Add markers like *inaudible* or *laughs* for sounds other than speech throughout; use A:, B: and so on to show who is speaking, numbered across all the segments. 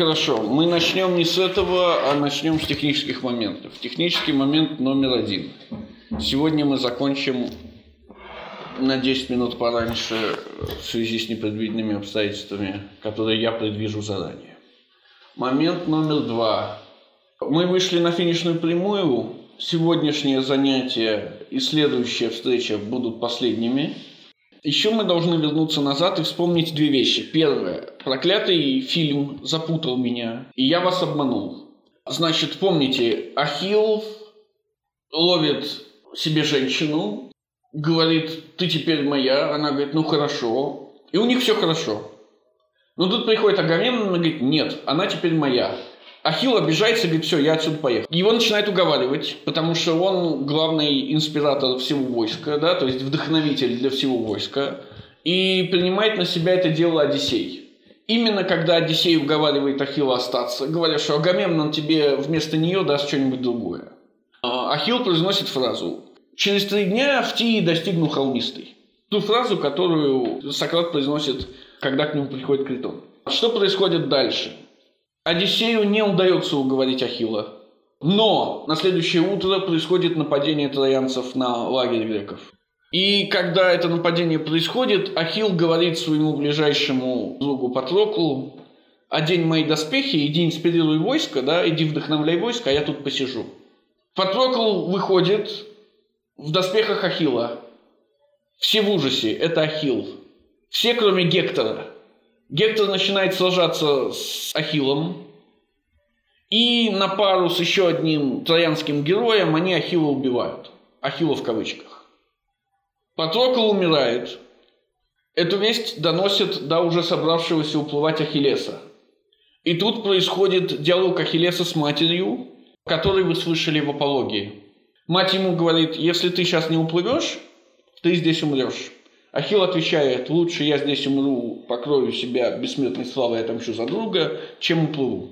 A: Хорошо, мы начнем не с этого, а начнем с технических моментов. Технический момент номер один. Сегодня мы закончим на 10 минут пораньше в связи с непредвиденными обстоятельствами, которые я предвижу заранее. Момент номер два. Мы вышли на финишную прямую. Сегодняшнее занятие и следующая встреча будут последними – еще мы должны вернуться назад и вспомнить две вещи. Первое. Проклятый фильм запутал меня, и я вас обманул. Значит, помните, Ахилл ловит себе женщину, говорит, ты теперь моя. Она говорит, ну хорошо. И у них все хорошо. Но тут приходит Агамемнон и говорит, нет, она теперь моя. Ахилл обижается говорит, все, я отсюда поехал. Его начинает уговаривать, потому что он главный инспиратор всего войска, да, то есть вдохновитель для всего войска, и принимает на себя это дело Одиссей. Именно когда Одиссей уговаривает Ахилла остаться, говоря, что Агамемнон тебе вместо нее даст что-нибудь другое. А Ахилл произносит фразу «Через три дня в Тии достигну холмистой». Ту фразу, которую Сократ произносит, когда к нему приходит Критон. Что происходит дальше? Одиссею не удается уговорить Ахилла. Но на следующее утро происходит нападение троянцев на лагерь греков. И когда это нападение происходит, Ахилл говорит своему ближайшему другу Патроклу, одень мои доспехи, иди инспирируй войско, да, иди вдохновляй войско, а я тут посижу. Патрокл выходит в доспехах Ахилла. Все в ужасе, это Ахилл. Все, кроме Гектора. Гектор начинает сражаться с Ахиллом, и на пару с еще одним троянским героем они Ахилла убивают. Ахилла в кавычках. Патрокл умирает. Эту весть доносит до уже собравшегося уплывать Ахиллеса. И тут происходит диалог Ахиллеса с матерью, который вы слышали в апологии. Мать ему говорит, если ты сейчас не уплывешь, ты здесь умрешь. Ахилл отвечает, лучше я здесь умру, покрою себя бессмертной славой и отомщу за друга, чем уплыву.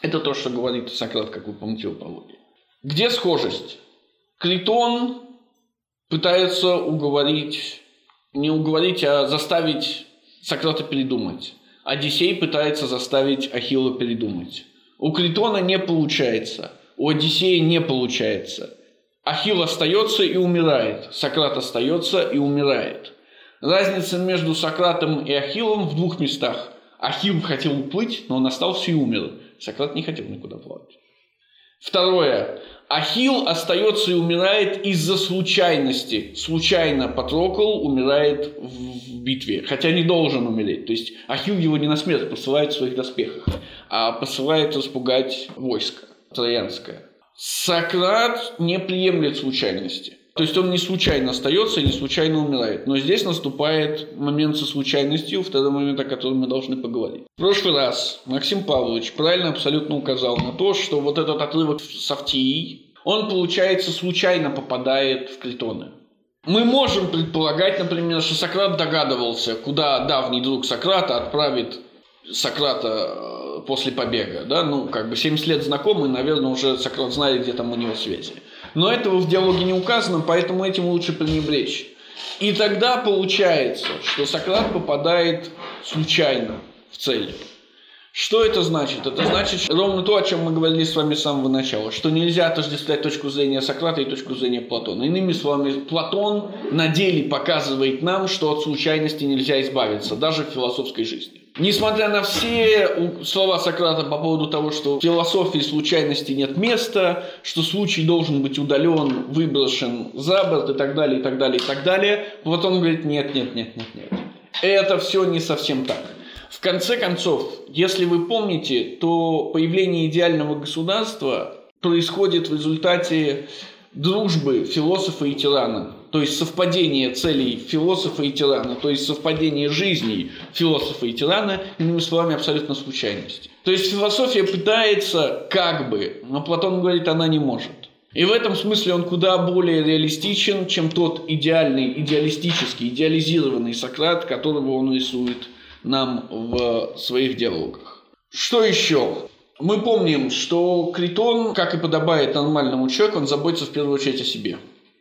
A: Это то, что говорит Сократ, как вы помните в апологии. Где схожесть? Критон пытается уговорить, не уговорить, а заставить Сократа передумать. Одиссей пытается заставить Ахилла передумать. У Критона не получается, у Одиссея не получается. Ахилл остается и умирает, Сократ остается и умирает. Разница между Сократом и Ахиллом в двух местах. Ахилл хотел уплыть, но он остался и умер. Сократ не хотел никуда плавать. Второе. Ахилл остается и умирает из-за случайности. Случайно Патрокл умирает в битве, хотя не должен умереть. То есть Ахилл его не на смерть посылает в своих доспехах, а посылает распугать войско троянское. Сократ не приемлет случайности. То есть он не случайно остается не случайно умирает. Но здесь наступает момент со случайностью, второй момент, о котором мы должны поговорить. В прошлый раз Максим Павлович правильно абсолютно указал на то, что вот этот отрывок с Автией, он, получается, случайно попадает в Критоны. Мы можем предполагать, например, что Сократ догадывался, куда давний друг Сократа отправит Сократа э, после побега. Да? Ну, как бы 70 лет знакомы, наверное, уже Сократ знает, где там у него связи. Но этого в диалоге не указано, поэтому этим лучше пренебречь. И тогда получается, что Сократ попадает случайно в цель. Что это значит? Это значит ровно то, о чем мы говорили с вами с самого начала, что нельзя отождествлять точку зрения Сократа и точку зрения Платона. Иными словами, Платон на деле показывает нам, что от случайности нельзя избавиться, даже в философской жизни. Несмотря на все слова Сократа по поводу того, что в философии случайности нет места, что случай должен быть удален, выброшен за борт и так далее, и так далее, и так далее, Платон говорит, нет, нет, нет, нет, нет. Это все не совсем так. В конце концов, если вы помните, то появление идеального государства происходит в результате дружбы философа и тирана, то есть совпадение целей философа и тирана, то есть совпадение жизней философа и тирана, иными словами, абсолютно случайности. То есть философия пытается как бы, но Платон говорит, она не может. И в этом смысле он куда более реалистичен, чем тот идеальный, идеалистический, идеализированный Сократ, которого он рисует нам в своих диалогах. Что еще? Мы помним, что Критон, как и подобает нормальному человеку, он заботится в первую очередь о себе.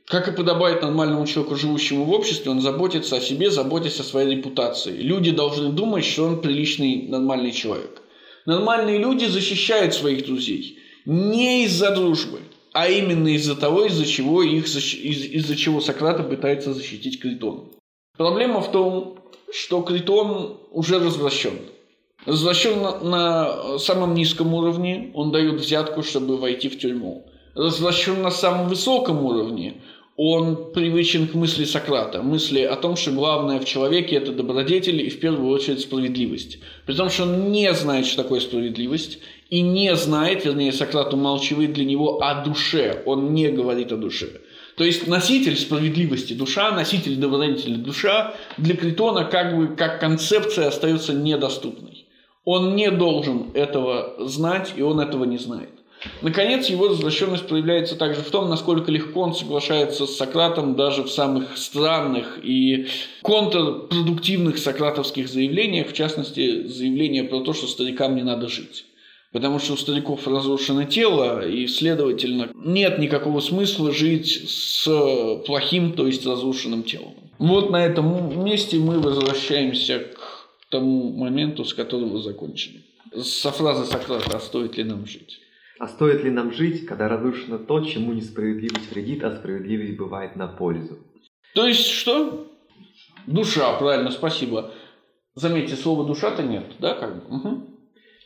A: Как и подобает нормальному человеку, живущему в обществе, он заботится о себе, заботясь о своей репутации. Люди должны думать, что он приличный, нормальный человек. Нормальные люди защищают своих друзей не из-за дружбы, а именно из-за того, из-за чего, их, из- из-за чего Сократа пытается защитить Критон. Проблема в том, что Критон уже развращен. Развращен на, на самом низком уровне, он дает взятку, чтобы войти в тюрьму. Развращен на самом высоком уровне, он привычен к мысли Сократа, мысли о том, что главное в человеке – это добродетель и в первую очередь справедливость. При том, что он не знает, что такое справедливость, и не знает, вернее, Сократ умалчивает для него о душе, он не говорит о душе. То есть носитель справедливости душа, носитель добродетели душа для Критона как бы как концепция остается недоступной. Он не должен этого знать, и он этого не знает. Наконец, его развращенность проявляется также в том, насколько легко он соглашается с Сократом даже в самых странных и контрпродуктивных сократовских заявлениях, в частности, заявление про то, что старикам не надо жить. Потому что у стариков разрушено тело, и, следовательно, нет никакого смысла жить с плохим, то есть разрушенным телом. Вот на этом месте мы возвращаемся к тому моменту, с которого закончили. Со фразы Сократа «А стоит ли нам жить?»
B: А стоит ли нам жить, когда разрушено то, чему несправедливость вредит, а справедливость бывает на пользу?
A: То есть что? Душа, правильно, спасибо. Заметьте, слова душа-то нет, да, как бы? Угу.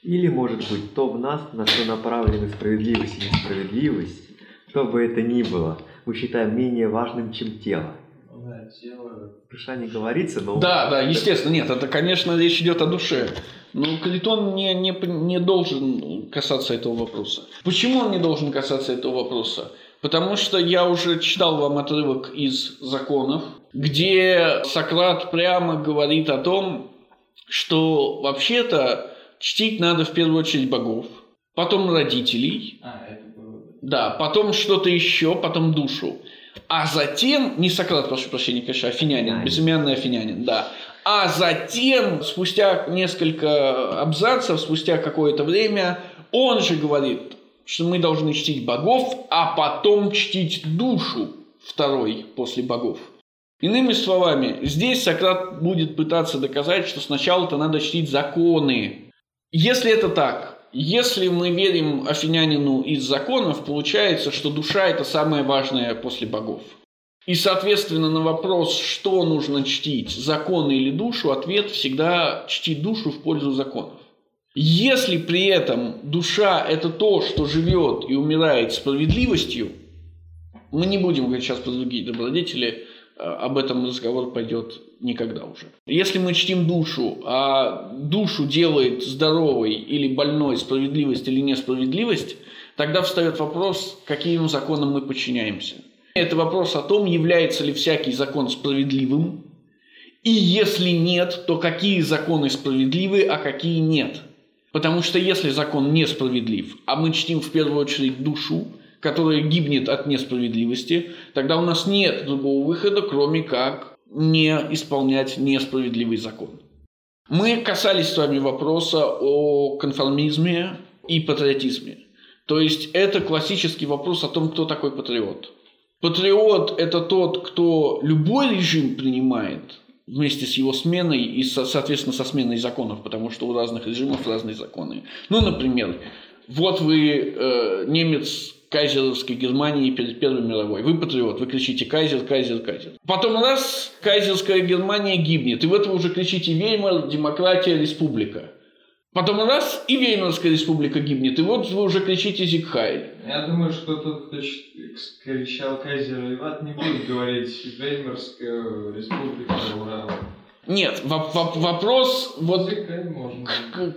B: Или, может быть, то в нас, на что направлены справедливость и несправедливость, что бы это ни было, мы считаем менее важным, чем тело.
C: Да, тело...
B: Душа не говорится, но...
A: Да, да, естественно, нет, это, конечно, речь идет о душе. Но Калитон не, не, не должен касаться этого вопроса. Почему он не должен касаться этого вопроса? Потому что я уже читал вам отрывок из законов, где Сократ прямо говорит о том, что вообще-то чтить надо в первую очередь богов, потом родителей,
C: А, это было...
A: да, потом что-то еще, потом душу. А затем, не Сократ, прошу прощения, конечно, афинянин,
B: Афинянин.
A: безымянный афинянин, да. А затем, спустя несколько абзацев, спустя какое-то время, он же говорит, что мы должны чтить богов, а потом чтить душу второй после богов. Иными словами, здесь Сократ будет пытаться доказать, что сначала-то надо чтить законы. Если это так, если мы верим афинянину из законов, получается, что душа – это самое важное после богов. И, соответственно, на вопрос, что нужно чтить, законы или душу, ответ всегда чтить душу в пользу законов. Если при этом душа – это то, что живет и умирает справедливостью, мы не будем говорить сейчас про другие добродетели, э, об этом разговор пойдет никогда уже. Если мы чтим душу, а душу делает здоровой или больной справедливость или несправедливость, тогда встает вопрос, каким законам мы подчиняемся. Это вопрос о том, является ли всякий закон справедливым, и если нет, то какие законы справедливы, а какие нет. Потому что если закон несправедлив, а мы чтим в первую очередь душу, которая гибнет от несправедливости, тогда у нас нет другого выхода, кроме как не исполнять несправедливый закон. Мы касались с вами вопроса о конформизме и патриотизме. То есть это классический вопрос о том, кто такой патриот. Патриот – это тот, кто любой режим принимает вместе с его сменой и, со- соответственно, со сменой законов, потому что у разных режимов разные законы. Ну, например, вот вы э, немец кайзеровской Германии перед Первой мировой. Вы патриот, вы кричите «Кайзер, кайзер, кайзер». Потом раз, кайзерская Германия гибнет, и в это вы уже кричите «Веймар, демократия, республика». Потом раз, и Веймарская республика гибнет, и вот вы уже кричите «Зигхайль».
C: Я думаю, что ч- кричал Кайзер Виват, не будет говорить Веймарская республика, ура.
A: Нет, воп- воп- вопрос вот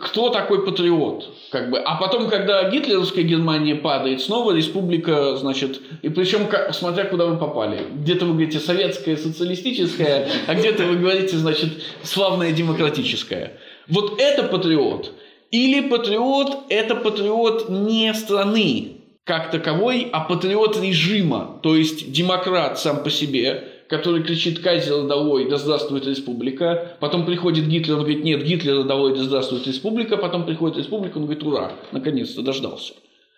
A: кто такой патриот, как бы. А потом, когда гитлеровская Германия падает, снова республика, значит, и причем, смотря куда вы попали. Где-то вы говорите советская, социалистическая, а где-то вы говорите, значит, славная демократическая. Вот это патриот. Или патриот – это патриот не страны как таковой, а патриот режима, то есть демократ сам по себе, который кричит «Кайзер долой, да здравствует республика», потом приходит Гитлер, он говорит «Нет, Гитлер долой, да здравствует республика», потом приходит республика, он говорит «Ура, наконец-то дождался».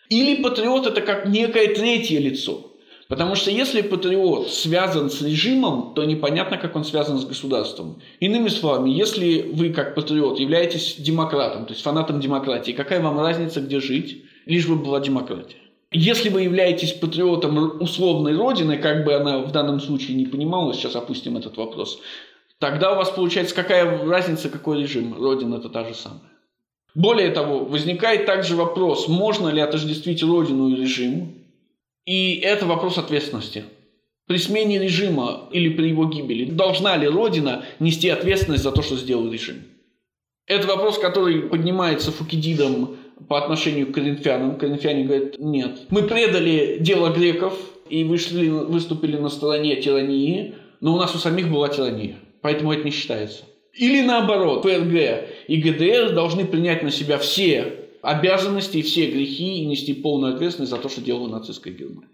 A: Или патриот – это как некое третье лицо. Потому что если патриот связан с режимом, то непонятно, как он связан с государством. Иными словами, если вы как патриот являетесь демократом, то есть фанатом демократии, какая вам разница, где жить, лишь бы была демократия. Если вы являетесь патриотом условной родины, как бы она в данном случае не понималась, сейчас опустим этот вопрос, тогда у вас получается какая разница, какой режим, родина это та же самая. Более того, возникает также вопрос, можно ли отождествить родину и режим, и это вопрос ответственности. При смене режима или при его гибели должна ли Родина нести ответственность за то, что сделал режим? Это вопрос, который поднимается Фукидидом по отношению к коринфянам. Коринфяне говорят, нет. Мы предали дело греков и вышли, выступили на стороне тирании, но у нас у самих была тирания, поэтому это не считается. Или наоборот, ФРГ и ГДР должны принять на себя все обязанности и все грехи и нести полную ответственность за то, что делала нацистская Германия.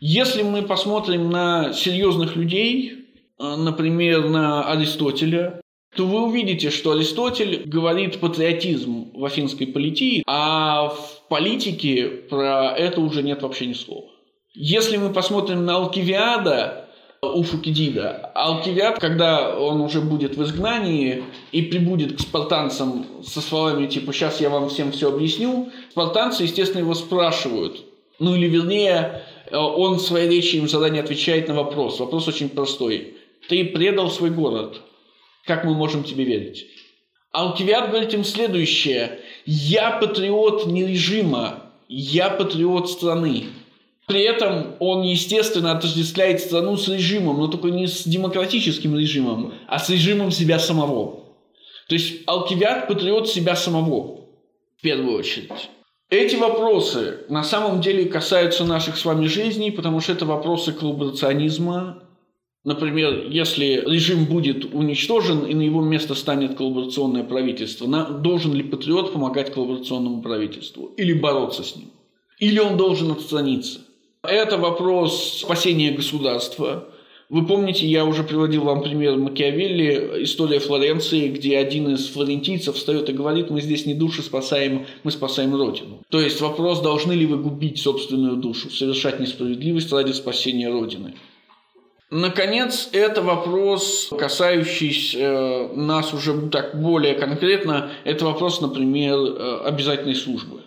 A: Если мы посмотрим на серьезных людей, э, например, на Аристотеля, то вы увидите, что Аристотель говорит патриотизм в афинской политии, а в политике про это уже нет вообще ни слова. Если мы посмотрим на Алкивиада, у Фукидида. Алкивиад, когда он уже будет в изгнании и прибудет к спартанцам со словами типа «сейчас я вам всем все объясню», спартанцы, естественно, его спрашивают. Ну или вернее, он в своей речи им заранее отвечает на вопрос. Вопрос очень простой. Ты предал свой город. Как мы можем тебе верить? Алкивиад говорит им следующее. Я патриот не режима, я патриот страны. При этом он, естественно, отождествляет страну с режимом, но только не с демократическим режимом, а с режимом себя самого. То есть Алкивиад – патриот себя самого, в первую очередь. Эти вопросы на самом деле касаются наших с вами жизней, потому что это вопросы коллаборационизма. Например, если режим будет уничтожен и на его место станет коллаборационное правительство, должен ли патриот помогать коллаборационному правительству или бороться с ним? Или он должен отстраниться? Это вопрос спасения государства. Вы помните, я уже приводил вам пример Макиавелли, история Флоренции, где один из флорентийцев встает и говорит, мы здесь не души спасаем, мы спасаем Родину. То есть вопрос, должны ли вы губить собственную душу, совершать несправедливость ради спасения Родины. Наконец, это вопрос, касающийся э, нас уже так более конкретно, это вопрос, например, э, обязательной службы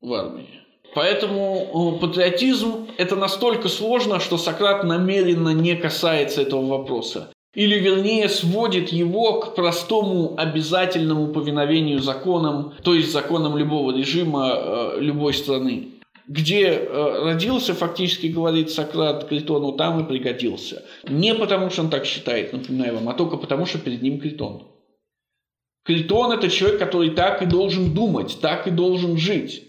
A: в армии. Поэтому э, патриотизм – это настолько сложно, что Сократ намеренно не касается этого вопроса. Или, вернее, сводит его к простому обязательному повиновению законам, то есть законам любого режима, любой страны. Где э, родился, фактически говорит Сократ Критону, там и пригодился. Не потому, что он так считает, напоминаю вам, а только потому, что перед ним Критон. Критон – это человек, который так и должен думать, так и должен жить.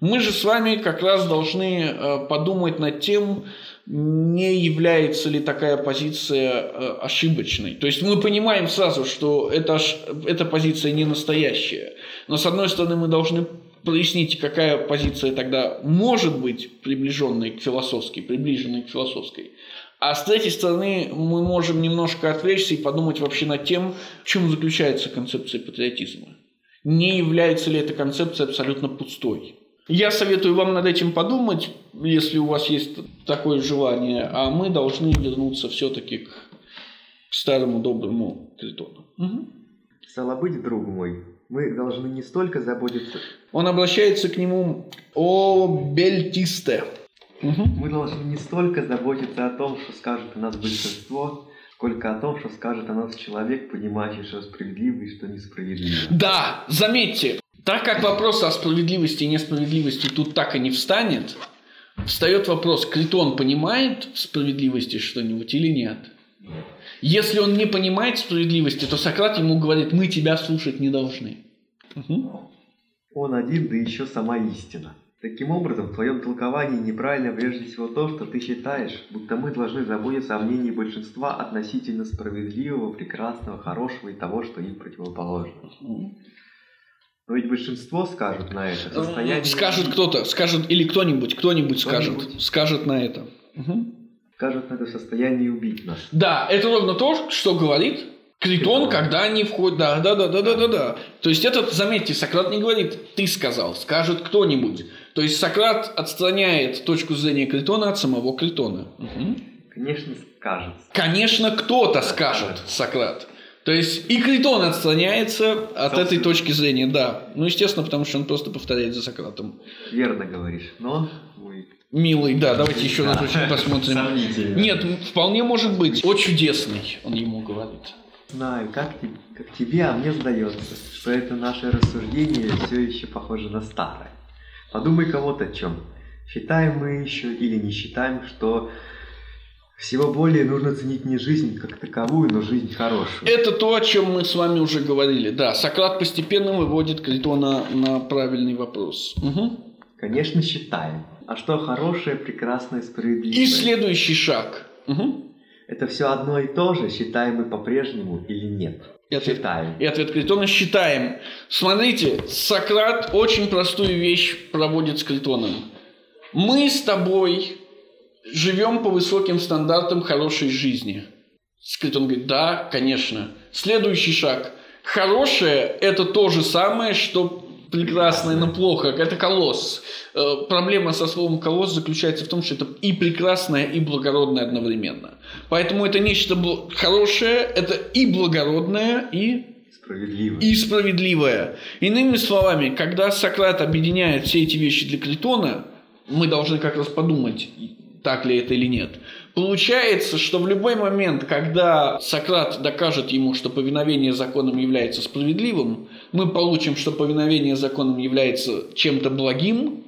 A: Мы же с вами как раз должны э, подумать над тем, не является ли такая позиция э, ошибочной. То есть мы понимаем сразу, что это, эта позиция не настоящая. Но с одной стороны мы должны прояснить, какая позиция тогда может быть приближенной к философской, приближенной к философской. А с третьей стороны, мы можем немножко отвлечься и подумать вообще над тем, в чем заключается концепция патриотизма. Не является ли эта концепция абсолютно пустой? Я советую вам над этим подумать, если у вас есть такое желание, а мы должны вернуться все-таки к, старому доброму Критону. Угу.
B: Стало друг мой, мы должны не столько заботиться...
A: Он обращается к нему «О бельтисте».
B: Угу. Мы должны не столько заботиться о том, что скажет о нас большинство, сколько о том, что скажет о нас человек, понимающий, что справедливо и что несправедливо.
A: Да, заметьте, так как вопрос о справедливости и несправедливости тут так и не встанет, встает вопрос, Критон понимает в справедливости что-нибудь или нет? Если он не понимает справедливости, то Сократ ему говорит, мы тебя слушать не должны. Угу.
B: Он один, да еще сама истина. Таким образом, в твоем толковании неправильно прежде всего то, что ты считаешь, будто мы должны заботиться о мнении большинства относительно справедливого, прекрасного, хорошего и того, что им противоположно. Но ведь большинство скажут на это.
A: Состояние... Скажет кто-то, скажет, или кто-нибудь, кто-нибудь, кто-нибудь скажет, скажет на это. Угу.
B: Скажет на это состояние убить нас.
A: Да, это ровно то, что говорит Критон, когда они входят. Да, да, да, да, да, да, да. То есть это, заметьте, Сократ не говорит, ты сказал, скажет кто-нибудь. То есть Сократ отстраняет точку зрения Критона от самого Критона. Угу.
B: Конечно, скажется.
A: Конечно, кто-то скажет, Сократ. То есть и Критон отстраняется от
B: Собственно.
A: этой точки зрения, да. Ну, естественно, потому что он просто повторяет за Сократом.
B: Верно говоришь. Но
A: Милый, да, давайте еще
B: Да.
A: разочек посмотрим.
B: Сомнительно.
A: Нет, вполне может быть. О чудесный, он ему говорит.
B: знаю, как, те- как тебе, а мне сдается, что это наше рассуждение все еще похоже на старое. Подумай-ка вот о чем. Считаем мы еще или не считаем, что всего более нужно ценить не жизнь как таковую, но жизнь хорошую.
A: Это то, о чем мы с вами уже говорили. Да, Сократ постепенно выводит Критона на правильный вопрос. Мгм.
B: Конечно, считаем. А что хорошее, прекрасное, справедливое?
A: И следующий шаг. Мгм.
B: Это все одно и то же, считаем мы по-прежнему или нет?
A: И ответ-
B: Считаем.
A: И ответ Критона считаем. Смотрите, Сократ очень простую вещь проводит с Критоном. Мы с тобой живем по высоким стандартам хорошей жизни. Критон говорит, да, конечно. Следующий шаг. Хорошее – это то же самое, что прекрасное, но плохо. Это колосс. Э, Проблема со словом колосс заключается в том, что это и прекрасное, и благородное одновременно. Поэтому это нечто хорошее, это и благородное, и
B: Справедливо.
A: и справедливое. Иными словами, когда Сократ объединяет все эти вещи для Критона, мы должны как раз подумать, так ли это или нет. Получается, что в любой момент, когда Сократ докажет ему, что повиновение законам является справедливым, мы получим, что повиновение законам является чем-то благим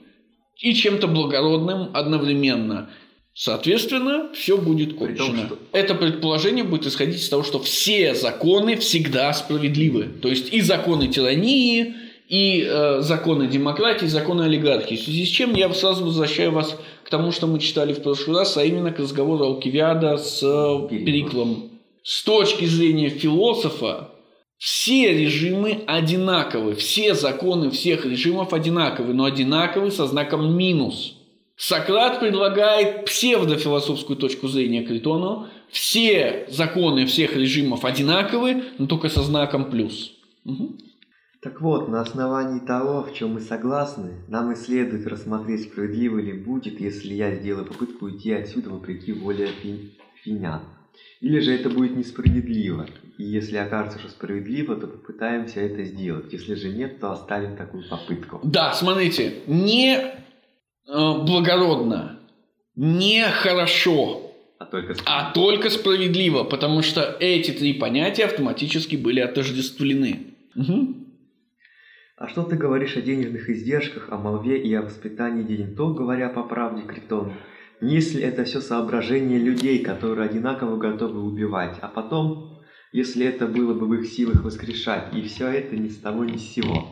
A: и чем-то благородным одновременно. Соответственно, все будет
B: При том,
A: кончено.
B: что-
A: Это предположение будет исходить из того, что все законы всегда справедливы. То есть и законы тирании, и э, законы демократии, законы олигархии. В связи с чем я сразу возвращаю вас к тому, что мы читали в прошлый раз, а именно к разговору Алкивиада с э,
B: Периклом.
A: С точки зрения философа, все режимы одинаковы, все законы всех режимов одинаковы, но одинаковы со знаком минус. Сократ предлагает псевдофилософскую точку зрения Критону. Все законы всех режимов одинаковы, но только со знаком плюс. Мгм.
B: Так вот, на основании того, в чем мы согласны, нам и следует рассмотреть, справедливо ли будет, если я сделаю попытку уйти отсюда вопреки воле фи- финян. Или же это будет несправедливо. И если окажется, что справедливо, то попытаемся это сделать. Если же нет, то оставим такую попытку.
A: Да, смотрите, не э, благородно, не хорошо,
B: А только
A: а только справедливо, потому что эти три понятия автоматически были отождествлены. Мгм.
B: А что ты говоришь о денежных издержках, о молве и о воспитании денег? Говоря по правде, Критон, если это все соображения людей, которые одинаково готовы убивать, а потом, если это было бы в их силах воскрешать, и все это ни с того ни с сего.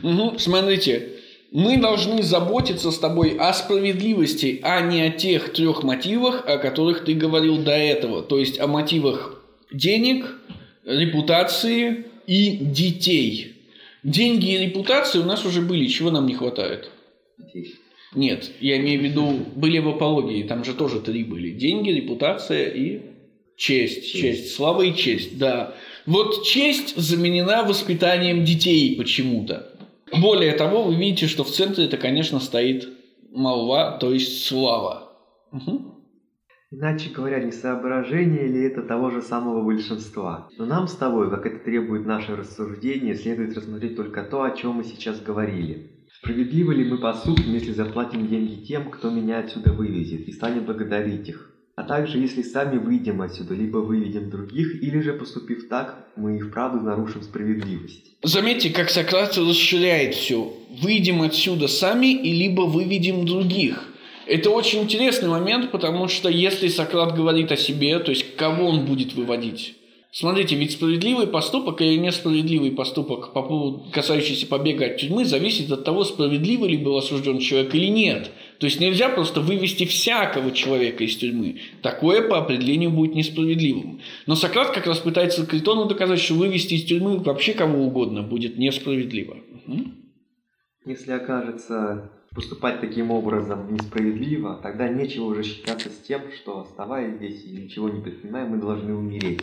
A: Мгм. Смотрите, мы должны заботиться с тобой о справедливости, а не о тех трех мотивах, о которых ты говорил до этого. То есть о мотивах денег, репутации и детей. Деньги и репутация у нас уже были, чего нам не хватает? Нет, я имею в виду, были в апологии, там же тоже три были. Деньги, репутация и честь. Честь,
B: Честь.
A: слава и честь, да. Вот честь заменена воспитанием детей почему-то. Более того, вы видите, что в центре это, конечно, стоит молва, то есть слава. Мгм.
B: Иначе говоря, не соображение ли это того же самого большинства? Но нам с тобой, как это требует наше рассуждение, следует рассмотреть только то, о чем мы сейчас говорили. Справедливо ли мы поступим, если заплатим деньги тем, кто меня отсюда вывезет, и станем благодарить их? А также, если сами выйдем отсюда, либо выведем других, или же, поступив так, мы и вправду нарушим справедливость.
A: Заметьте, как Сократ расширяет все. Выйдем отсюда сами и либо выведем других. Это очень интересный момент, потому что если Сократ говорит о себе, то есть кого он будет выводить? Смотрите, ведь справедливый поступок или несправедливый поступок, по поводу, касающийся побега от тюрьмы, зависит от того, справедливо ли был осужден человек или нет. То есть нельзя просто вывести всякого человека из тюрьмы. Такое по определению будет несправедливым. Но Сократ как раз пытается Критону доказать, что вывести из тюрьмы вообще кого угодно будет несправедливо.
B: Если окажется поступать таким образом несправедливо, тогда нечего уже считаться с тем, что, оставаясь здесь и ничего не предпринимая, мы должны умереть.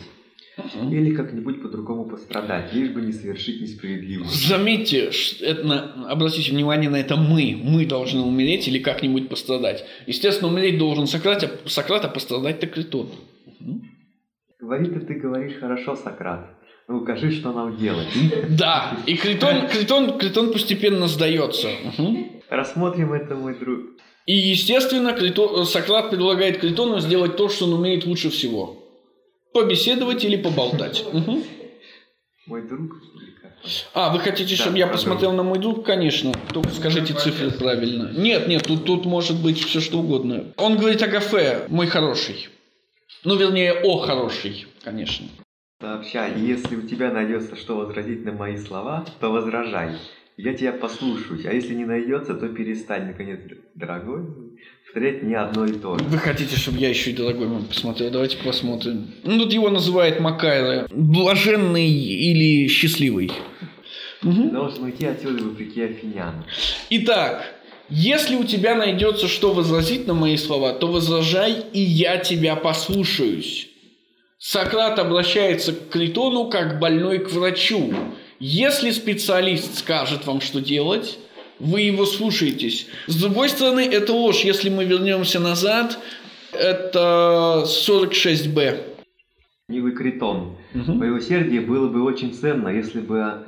B: Или как-нибудь по-другому пострадать, лишь бы не совершить несправедливость.
A: Заметьте, это, на- обратите внимание на это мы. Мы должны умереть или как-нибудь пострадать. Естественно, умереть должен Сократ, а, Сократ, а пострадать-то Критон. Мгм.
B: Говорит, и ты говоришь хорошо, Сократ. Ну, укажи, что нам делать.
A: Да, и Критон, Критон, Критон постепенно сдается. Мгм.
B: Рассмотрим это, мой друг.
A: И, естественно, Крито- Сократ предлагает Критону сделать то, что он умеет лучше всего. Побеседовать или поболтать. *laughs*
B: Мой друг?
A: А, вы хотите, чтобы я посмотрел на мой друг? Конечно. Только скажите цифры правильно. Нет, нет, тут, тут может быть все что угодно. Он говорит о кафе, мой хороший. Ну, вернее, о хороший, конечно.
B: Сообщай, если у тебя найдется что возразить на мои слова, то возражай. Я тебя послушаюсь, а если не найдется, то перестань, наконец, дорогой, повторять не одно и то же.
A: Вы хотите, чтобы я еще и дорогой мой посмотрел? Давайте посмотрим. Ну, тут его называют Макайра. Блаженный или счастливый. Мгм.
B: Должен уйти отсюда вопреки афинянам.
A: Итак, если у тебя найдется что возразить на мои слова, то возражай, и я тебя послушаюсь. Сократ обращается к Критону как больной к врачу. Если специалист скажет вам, что делать, вы его слушаетесь. С другой стороны, это ложь. Если мы вернемся назад, это 46b.
B: Милый Критон,
A: Мгм.
B: твое усердие было бы очень ценно, если бы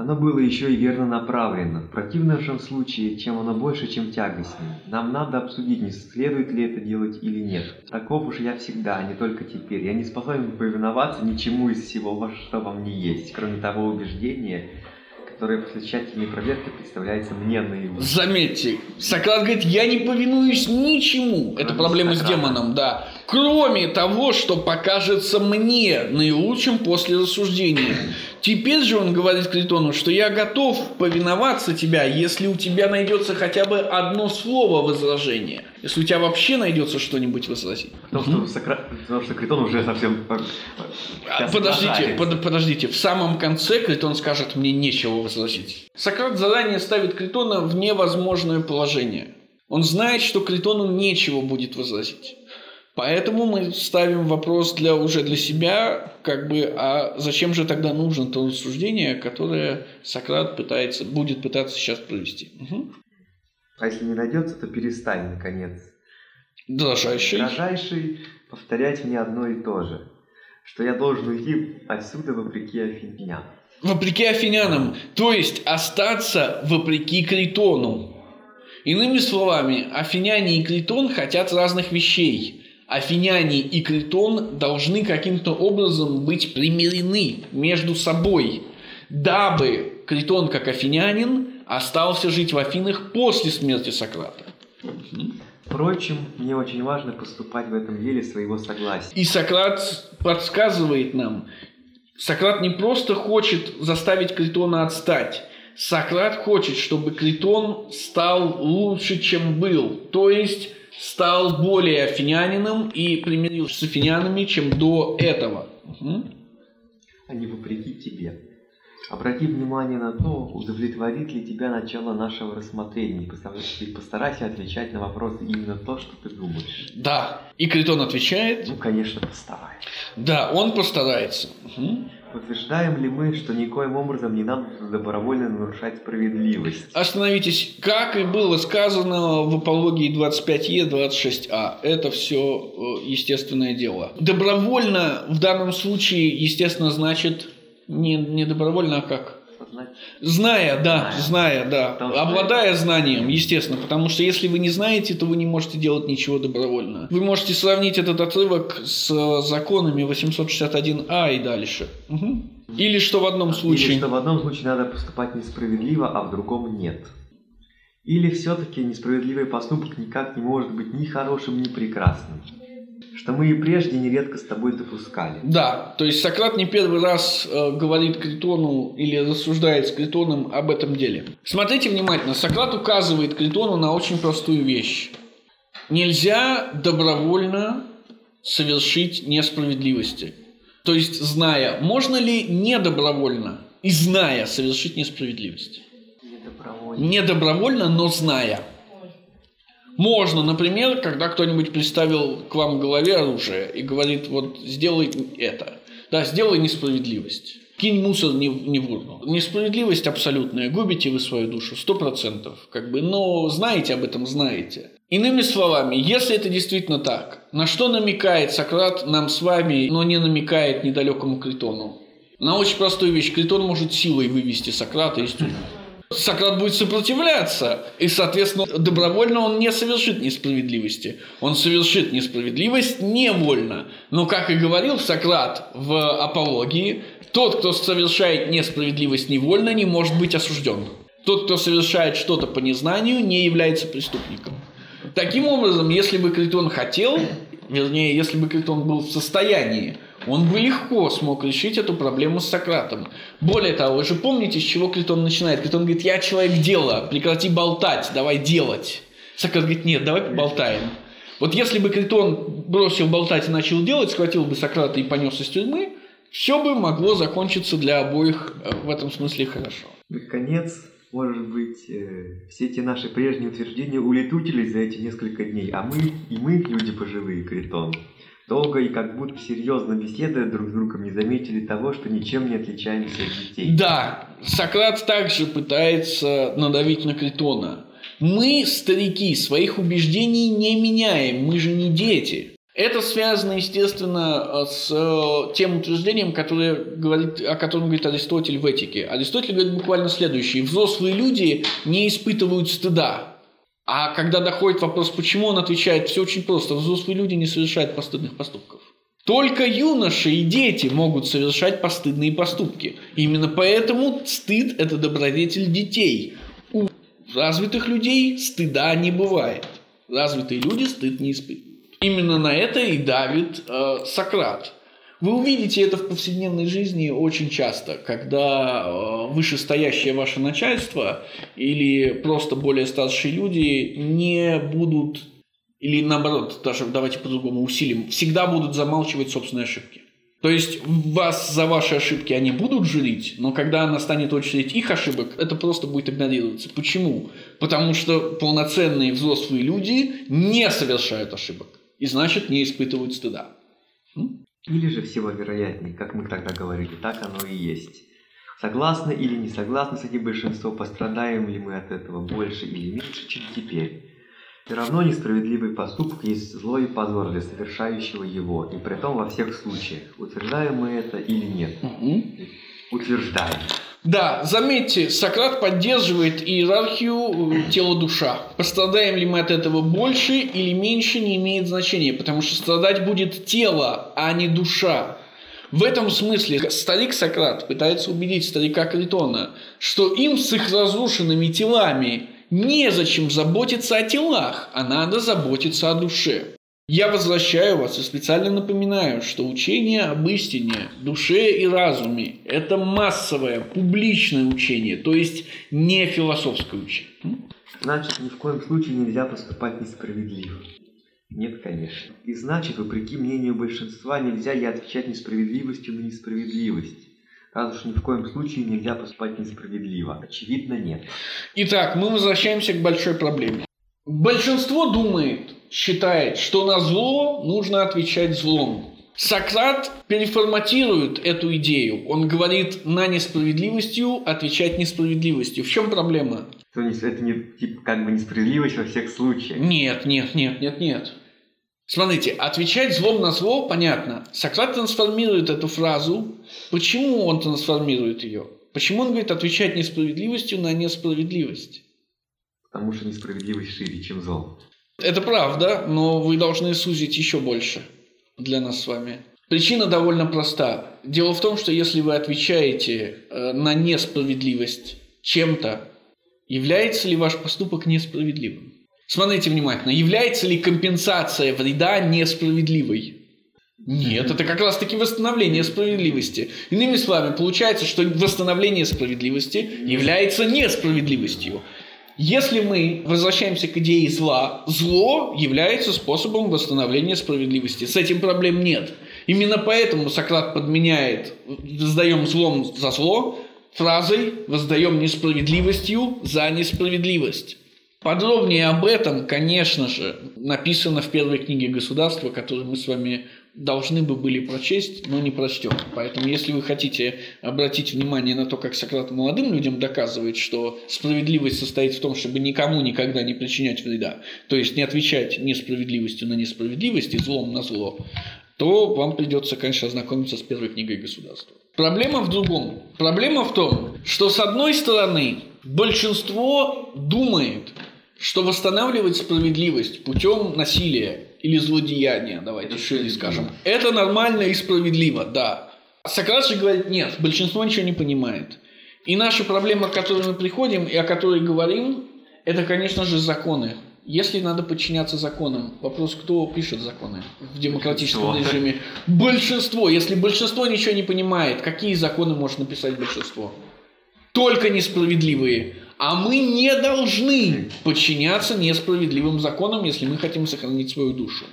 B: оно было еще и верно направлено. В противном случае, чем оно больше, чем тягостнее. Нам надо обсудить, не следует ли это делать или нет. Таков уж я всегда, а не только теперь. Я не способен повиноваться ничему из всего, что во мне есть, кроме того убеждения, которое после тщательной проверки представляется мне наяву.
A: Заметьте, Сократ говорит, я не повинуюсь ничему. Это
B: Кроме
A: проблема с
B: Сократа.
A: демоном, да. Кроме того, что покажется мне наилучшим после рассуждения. Теперь же он говорит Критону, что я готов повиноваться тебя, если у тебя найдется хотя бы одно слово возражения. Если у тебя вообще найдется что-нибудь возразить.
B: Потому что, Сокра- потому что Критон уже совсем... э,
A: А,
B: сейчас
A: Подождите, под- подождите. В самом конце Критон скажет, мне нечего возразить. Сократ заранее ставит Критона в невозможное положение. Он знает, что Критону нечего будет возразить. Поэтому мы ставим вопрос для, уже для себя, как бы, а зачем же тогда нужно то рассуждение, которое Сократ пытается, будет пытаться сейчас провести. Мгм.
B: А если не найдется, то перестань, наконец.
A: Дрожайший.
B: Дорожайший повторять мне одно и то же, что я должен уйти отсюда вопреки афинянам.
A: Вопреки афинянам, то есть остаться вопреки Критону. Иными словами, афиняне и Критон хотят разных вещей. Афиняне и Критон должны каким-то образом быть примирены между собой, дабы Критон, как афинянин, остался жить в Афинах после смерти Сократа.
B: Впрочем, мне очень важно поступать в этом деле своего согласия.
A: И Сократ подсказывает нам, Сократ не просто хочет заставить Критона отстать. Сократ хочет, чтобы Критон стал лучше, чем был. То есть стал более афинянином и примирился с афинянами, чем до этого.
B: А не вопреки тебе. Обрати внимание на то, удовлетворит ли тебя начало нашего рассмотрения, и постарайся- отвечать на вопросы именно то, что ты думаешь.
A: Да. И Критон отвечает,
B: Ну, конечно, постарайся.
A: да, он постарается. Мгм.
B: Утверждаем ли мы, что никоим образом не надо добровольно нарушать справедливость?
A: Остановитесь. Как и было сказано в апологии 25Е, 26А. Это все естественное дело. Добровольно в данном случае, естественно, значит не, не добровольно, а как?
B: Сознать-
A: Зная, да,
B: Зная.
A: зная, да.
B: Потому что-
A: Обладая знанием, естественно. Потому что если вы не знаете, то вы не можете делать ничего добровольно. Вы можете сравнить этот отрывок с э, законами 861А и дальше. Мгм. Или что в одном случае.
B: Или что в одном случае надо поступать несправедливо, а в другом нет. Или все-таки несправедливый поступок никак не может быть ни хорошим, ни прекрасным. Что мы и прежде нередко с тобой допускали.
A: Да, то есть Сократ не первый раз э, говорит Критону или рассуждает с Критоном об этом деле. Смотрите внимательно, Сократ указывает Критону на очень простую вещь. Нельзя добровольно совершить несправедливости. То есть, зная, можно ли недобровольно и зная совершить несправедливость?
B: Недобровольно.
A: Не добровольно, но зная. Можно, например, когда кто-нибудь приставил к вам в голове оружие и говорит, вот сделай это. Да, сделай несправедливость. Кинь мусор не, не в урну. Несправедливость абсолютная. Губите вы свою душу, сто процентов. Как бы, но знаете об этом, знаете. Иными словами, если это действительно так, на что намекает Сократ нам с вами, но не намекает недалекому Критону? На очень простую вещь. Критон может силой вывести Сократа из тюрьмы. Сократ будет сопротивляться, и, соответственно, добровольно он не совершит несправедливости. Он совершит несправедливость невольно. Но, как и говорил Сократ в апологии, тот, кто совершает несправедливость невольно, не может быть осужден. Тот, кто совершает что-то по незнанию, не является преступником. Таким образом, если бы Критон хотел, вернее, если бы Критон был в состоянии он бы легко смог решить эту проблему с Сократом. Более того, вы же помните, с чего Критон начинает? Критон говорит, я человек дела, прекрати болтать, давай делать. Сократ говорит, нет, давай поболтаем. Вот если бы Критон бросил болтать и начал делать, схватил бы Сократа и понес из тюрьмы, все бы могло закончиться для обоих э, в этом смысле хорошо.
B: Наконец, может быть, э, все эти наши прежние утверждения улетучились за эти несколько дней, а мы, и мы, люди пожилые, Критон, долго и как будто серьезно беседуя друг с другом, не заметили того, что ничем не отличаемся от детей.
A: Да, Сократ также пытается надавить на Критона. Мы, старики, своих убеждений не меняем, мы же не дети. Это связано, естественно, с э, тем утверждением, которое говорит, о котором говорит Аристотель в этике. Аристотель говорит буквально следующее. Взрослые люди не испытывают стыда. А когда доходит вопрос, почему он отвечает, все очень просто. Взрослые люди не совершают постыдных поступков. Только юноши и дети могут совершать постыдные поступки. Именно поэтому стыд – это добродетель детей. У развитых людей стыда не бывает. Развитые люди стыд не испытывают. Именно на это и давит э, Сократ. Вы увидите это в повседневной жизни очень часто, когда э, вышестоящее ваше начальство или просто более старшие люди не будут, или наоборот, даже давайте по-другому усилим, всегда будут замалчивать собственные ошибки. То есть вас за ваши ошибки они будут журить, но когда настанет очередь их ошибок, это просто будет игнорироваться. Почему? Потому что полноценные взрослые люди не совершают ошибок и значит не испытывают стыда.
B: Или же всего вероятнее, как мы тогда говорили, так оно и есть. Согласны или не согласны с этим большинство, пострадаем ли мы от этого больше или меньше, чем теперь. Все равно несправедливый поступок есть зло и позор для совершающего его, и при том во всех случаях. Утверждаем мы это или нет?
A: Угу.
B: Утверждаем.
A: Да, заметьте, Сократ поддерживает иерархию э, тела-душа. Пострадаем ли мы от этого больше или меньше, не имеет значения, потому что страдать будет тело, а не душа. В этом смысле старик Сократ пытается убедить старика Критона, что им с их разрушенными телами незачем заботиться о телах, а надо заботиться о душе. Я возвращаю вас и специально напоминаю, что учение об истине, душе и разуме – это массовое, публичное учение, то есть не философское учение.
B: Значит, ни в коем случае нельзя поступать несправедливо. Нет, конечно. И значит, вопреки мнению большинства, нельзя и отвечать несправедливостью на несправедливость. Раз уж ни в коем случае нельзя поступать несправедливо. Очевидно, нет.
A: Итак, мы возвращаемся к большой проблеме. Большинство думает, считает, что на зло нужно отвечать злом. Сократ переформатирует эту идею. Он говорит на несправедливостью отвечать несправедливостью. В чем проблема?
B: То есть это не типа как бы несправедливость во всех случаях.
A: Нет, нет, нет, нет, нет. Смотрите, отвечать злом на зло, понятно. Сократ трансформирует эту фразу. Почему он трансформирует ее? Почему он говорит отвечать несправедливостью на несправедливость?
B: Потому что несправедливость шире, чем зло.
A: Это правда, но вы должны сузить еще больше для нас с вами. Причина довольно проста. Дело в том, что если вы отвечаете э, на несправедливость чем-то, является ли ваш поступок несправедливым? Смотрите внимательно. Является ли компенсация вреда несправедливой? Нет, это как раз таки восстановление справедливости. Иными словами, получается, что восстановление справедливости является несправедливостью. Если мы возвращаемся к идее зла, зло является способом восстановления справедливости. С этим проблем нет. Именно поэтому Сократ подменяет «воздаем злом за зло» фразой «воздаем несправедливостью за несправедливость». Подробнее об этом, конечно же, написано в первой книге государства, которую мы с вами должны бы были прочесть, но не прочтем. Поэтому, если вы хотите обратить внимание на то, как Сократ молодым людям доказывает, что справедливость состоит в том, чтобы никому никогда не причинять вреда, то есть не отвечать несправедливостью на несправедливость и злом на зло, то вам придется, конечно, ознакомиться с первой книгой государства. Проблема в другом. Проблема в том, что с одной стороны большинство думает, что восстанавливать справедливость путем насилия или злодеяния, давайте шире скажем, это нормально и справедливо, да. Сократ же говорит, нет, большинство ничего не понимает. И наша проблема, к которой мы приходим и о которой говорим, это, конечно же, законы. Если надо подчиняться законам, вопрос, кто пишет законы в демократическом
B: Большинство.
A: режиме? Большинство. Если большинство ничего не понимает, какие законы может написать большинство? Только несправедливые. А мы не должны подчиняться несправедливым законам, если мы хотим сохранить свою душу.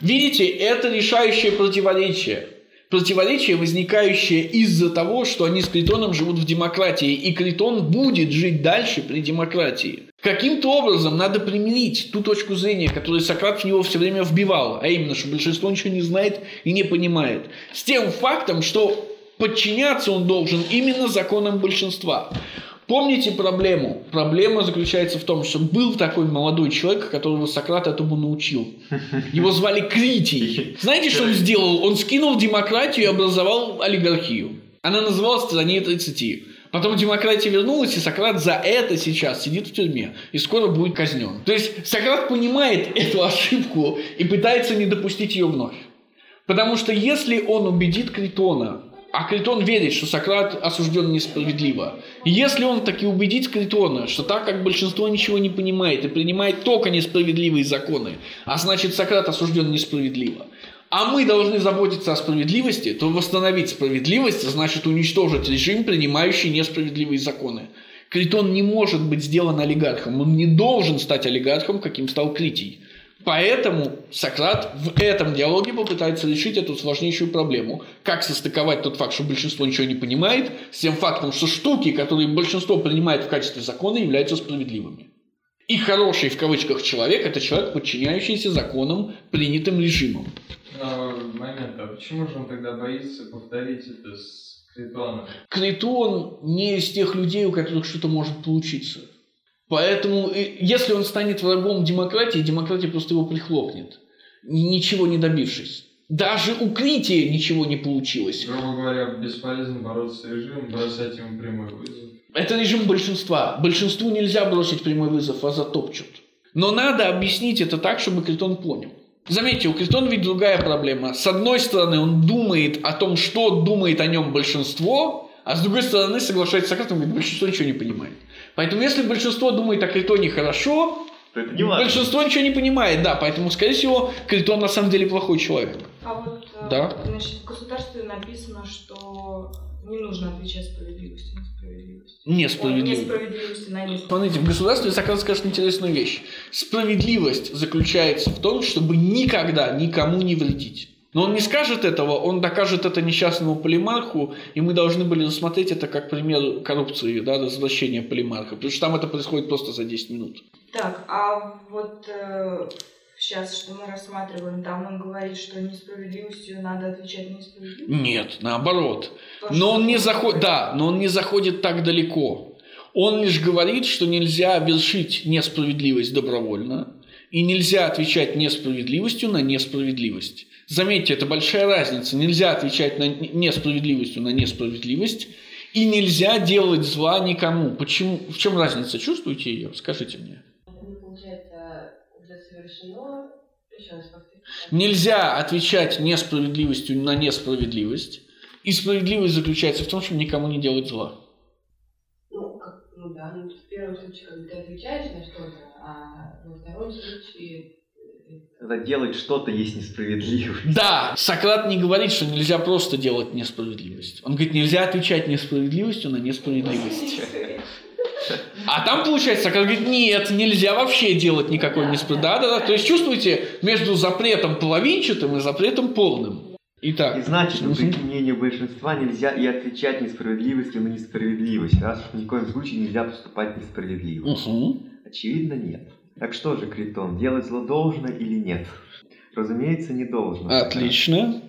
A: Видите, это решающее противоречие. Противоречие, возникающее из-за того, что они с Критоном живут в демократии, и Критон будет жить дальше при демократии. Каким-то образом надо примирить ту точку зрения, которую Сократ в него все время вбивал, а именно, что большинство ничего не знает и не понимает, с тем фактом, что подчиняться он должен именно законам большинства. Помните проблему? Проблема заключается в том, что был такой молодой человек, которого Сократ этому научил. *laughs* Его звали Критий. Знаете, что он сделал? Он скинул демократию и образовал олигархию. Она называлась «Стране 30». Потом демократия вернулась, и Сократ за это сейчас сидит в тюрьме и скоро будет казнен. То есть Сократ понимает эту ошибку и пытается не допустить ее вновь. Потому что если он убедит Критона, а Критон верит, что Сократ осужден несправедливо, и если он таки убедит Критона, что так как большинство ничего не понимает и принимает только несправедливые законы, а значит Сократ осужден несправедливо, а мы должны заботиться о справедливости, то восстановить справедливость значит уничтожить режим, принимающий несправедливые законы. Критон не может быть сделан олигархом, он не должен стать олигархом, каким стал Критий. Поэтому Сократ в этом диалоге попытается решить эту сложнейшую проблему. Как состыковать тот факт, что большинство ничего не понимает, с тем фактом, что штуки, которые большинство принимает в качестве закона, являются справедливыми. И хороший в кавычках человек – это человек, подчиняющийся законам, принятым режимом.
C: Но момент, а почему же он тогда боится повторить это с Критоном?
A: Критон не из тех людей, у которых что-то может получиться. Поэтому, э, если он станет врагом демократии, демократия просто его прихлопнет, ничего не добившись. Даже у Крития ничего не получилось.
C: Грубо говоря, бесполезно бороться с режимом, бросать ему прямой вызов.
A: Это режим большинства. Большинству нельзя бросить прямой вызов, а затопчут. Но надо объяснить это так, чтобы Критон понял. Заметьте, у Критона ведь другая проблема. С одной стороны, он думает о том, что думает о нем большинство, а с другой стороны, соглашается с Сократом, говорит, большинство ничего не понимает. Поэтому, если большинство думает о Критоне хорошо,
B: То это не важно.
A: большинство ничего не понимает, да. Поэтому, скорее всего, Критон на самом деле плохой человек.
D: А вот э,
A: Да.
D: значит, в государстве написано, что не нужно отвечать справедливостью на справедливость.
A: Несправедливо.
D: Ой, Несправедливостью на несправедливость.
A: Смотрите, в государстве Сократ скажет интересную вещь. Справедливость заключается в том, чтобы никогда никому не вредить. Но он не скажет этого, он докажет это несчастному полимарху, и мы должны были рассмотреть это как пример коррупции, да, развращения полимарха, потому что там это происходит просто за 10 минут.
D: Так, а вот э, сейчас, что мы рассматриваем, там он говорит, что несправедливостью надо отвечать несправедливостью.
A: Нет, наоборот.
D: То,
A: Но он не заходит, да, но он не заходит так далеко. Он лишь говорит, что нельзя вершить несправедливость добровольно, и нельзя отвечать несправедливостью на несправедливость. Заметьте, это большая разница. Нельзя отвечать на несправедливостью на несправедливость, и нельзя делать зла никому. Почему? В чем разница? Чувствуете ее? Скажите мне.
E: Повторю.
A: Нельзя отвечать несправедливостью на несправедливость. И справедливость заключается в том, чтобы никому не делать зла.
E: Ну, как, ну да, ну, в первом случае, когда ты отвечаешь на что-то, а во втором случае
B: Когда делать что-то есть несправедливость.
A: Да, Сократ не говорит, что нельзя просто делать несправедливость. Он говорит, нельзя отвечать несправедливостью на несправедливость. А там, получается, Сократ говорит, нет, нельзя вообще делать никакой несправедливости. Да, да, да. То есть, чувствуете, между запретом половинчатым и запретом полным.
B: И
A: Итак,
B: значит,
A: Мгм.
B: вопреки мнению большинства нельзя и отвечать несправедливостью на несправедливость, раз уж ни в коем случае нельзя поступать несправедливо.
A: Мгм.
B: Очевидно, нет. Так что же, Критон, делать зло должно или нет? Разумеется, не должно.
A: отлично.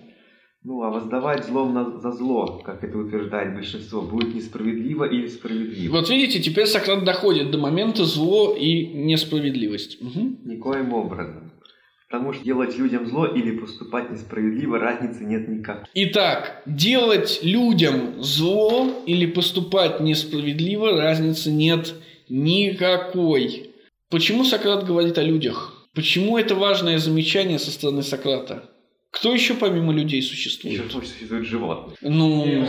B: Ну, а воздавать злом за зло, как это утверждает большинство, будет несправедливо или справедливо?
A: Вот видите, теперь Сократ доходит до момента зло и несправедливость. Мгм.
B: Никоим образом. Потому что делать людям зло или поступать несправедливо, разницы нет никакой.
A: Итак, делать людям зло или поступать несправедливо, разницы нет никакой. Почему Сократ говорит о людях? Почему это важное замечание со стороны Сократа? Кто еще помимо людей существует?
B: Еще существуют животные.
A: Ну.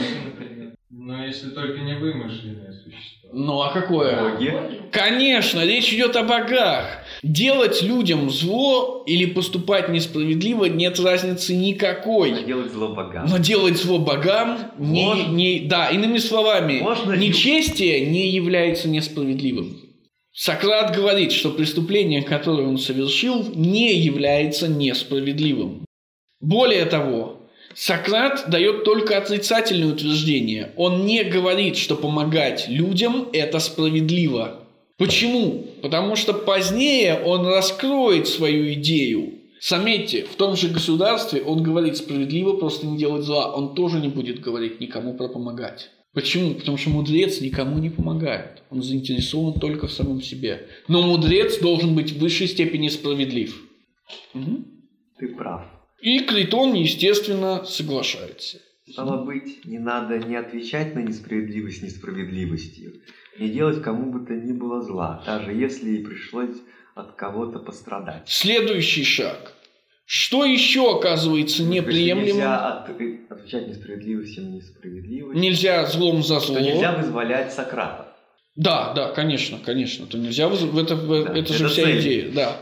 C: Но если только не вымышленное существо.
A: ну а какое?
B: Боги.
A: Конечно, речь идет о богах. Делать людям зло или поступать несправедливо нет разницы никакой.
B: Делать зло богам.
A: Но делать зло богам не,
B: Можно.
A: не- да, иными словами,
B: Можно
A: нечестие не является несправедливым. Сократ говорит, что преступление, которое он совершил, не является несправедливым. Более того, Сократ дает только отрицательное утверждение. Он не говорит, что помогать людям – это справедливо. Почему? Потому что позднее он раскроет свою идею. Заметьте, в том же государстве он говорит справедливо просто не делать зла. Он тоже не будет говорить никому про помогать. Почему? Потому что мудрец никому не помогает. Он заинтересован только в самом себе. Но мудрец должен быть в высшей степени справедлив. Мгм.
B: Ты прав.
A: И Критон, естественно, соглашается.
B: Стало быть, не надо не отвечать на несправедливость несправедливостью, не делать кому бы то ни было зла, даже если и пришлось от кого-то пострадать.
A: Следующий шаг. Что еще оказывается
B: Если
A: неприемлемым?
B: Нельзя от- отвечать на несправедливость.
A: Нельзя злом за зло.
B: Что нельзя вызволять Сократа.
A: Да, да, конечно, конечно. То нельзя воз- в это,
B: Да,
A: это же
B: это
A: вся
B: цель.
A: идея, да.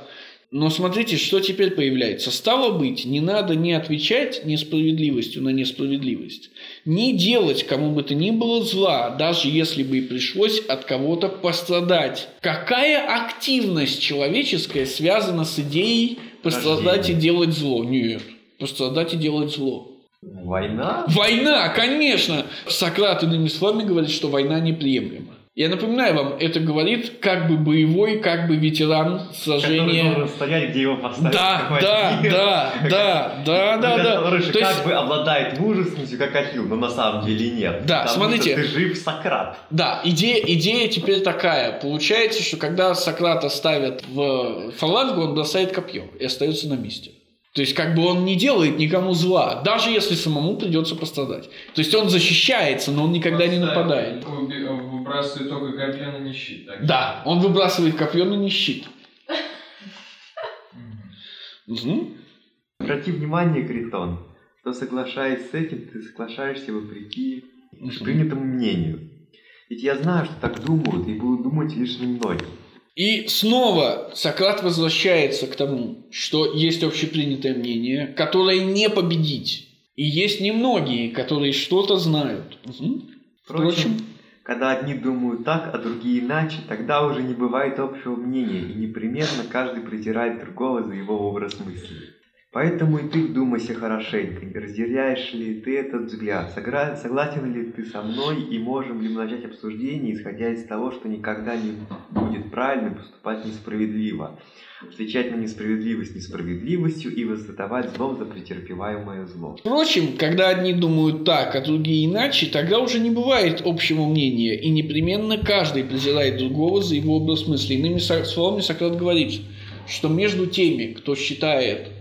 A: Но смотрите, что теперь появляется. Стало быть, не надо не отвечать несправедливостью на несправедливость, не делать кому бы то ни было зла, даже если бы и пришлось от кого-то пострадать. Какая активность человеческая связана с идеей пострадать и делать зло? Нет, пострадать и делать зло.
B: Война?
A: Война, конечно! Сократ иными словами говорит, что война неприемлема. Я напоминаю вам, это говорит как бы боевой, как бы ветеран
B: Который
A: сражения.
B: должен стоять, где его поставить.
A: Да, *laughs* да, да, да, да, да,
B: Который
A: да.
B: же
A: То есть,
B: как бы обладает мужественностью, как Ахилл, но на самом деле нет.
A: Да,
B: Потому
A: смотрите.
B: что ты жив, Сократ.
A: да, идея, идея теперь такая. Получается, что когда Сократа ставят в фалангу, он бросает копье и остается на месте. То есть, как бы он не делает никому зла, даже если самому придется пострадать. То есть, он защищается, но он никогда не нападает.
C: Выбрасывает только копье, но не щит. так?
A: Да, он выбрасывает копье, но не щит.
B: Обрати внимание, Критон, что соглашаясь с этим, ты соглашаешься вопреки принятому мнению. Ведь я знаю, что так думают, и будут думать лишь немногие.
A: И снова Сократ возвращается к тому, что есть общепринятое мнение, которое не победить. И есть немногие, которые что-то знают. Мгм.
B: Впрочем,
A: Впрочем,
B: когда одни думают так, а другие иначе, тогда уже не бывает общего мнения, и непременно каждый презирает другого за его образ мысли. Поэтому и ты вдумайся хорошенько, не разделяешь ли ты этот взгляд, Согра- согласен ли ты со мной и можем ли мы начать обсуждение, исходя из того, что никогда не будет правильно поступать несправедливо, встречать на несправедливость несправедливостью и воздавать злом за претерпеваемое зло.
A: Впрочем, когда одни думают так, а другие иначе, тогда уже не бывает общего мнения, и непременно каждый презирает другого за его образ мысли. Иными словами, Сократ говорит, что между теми, кто считает,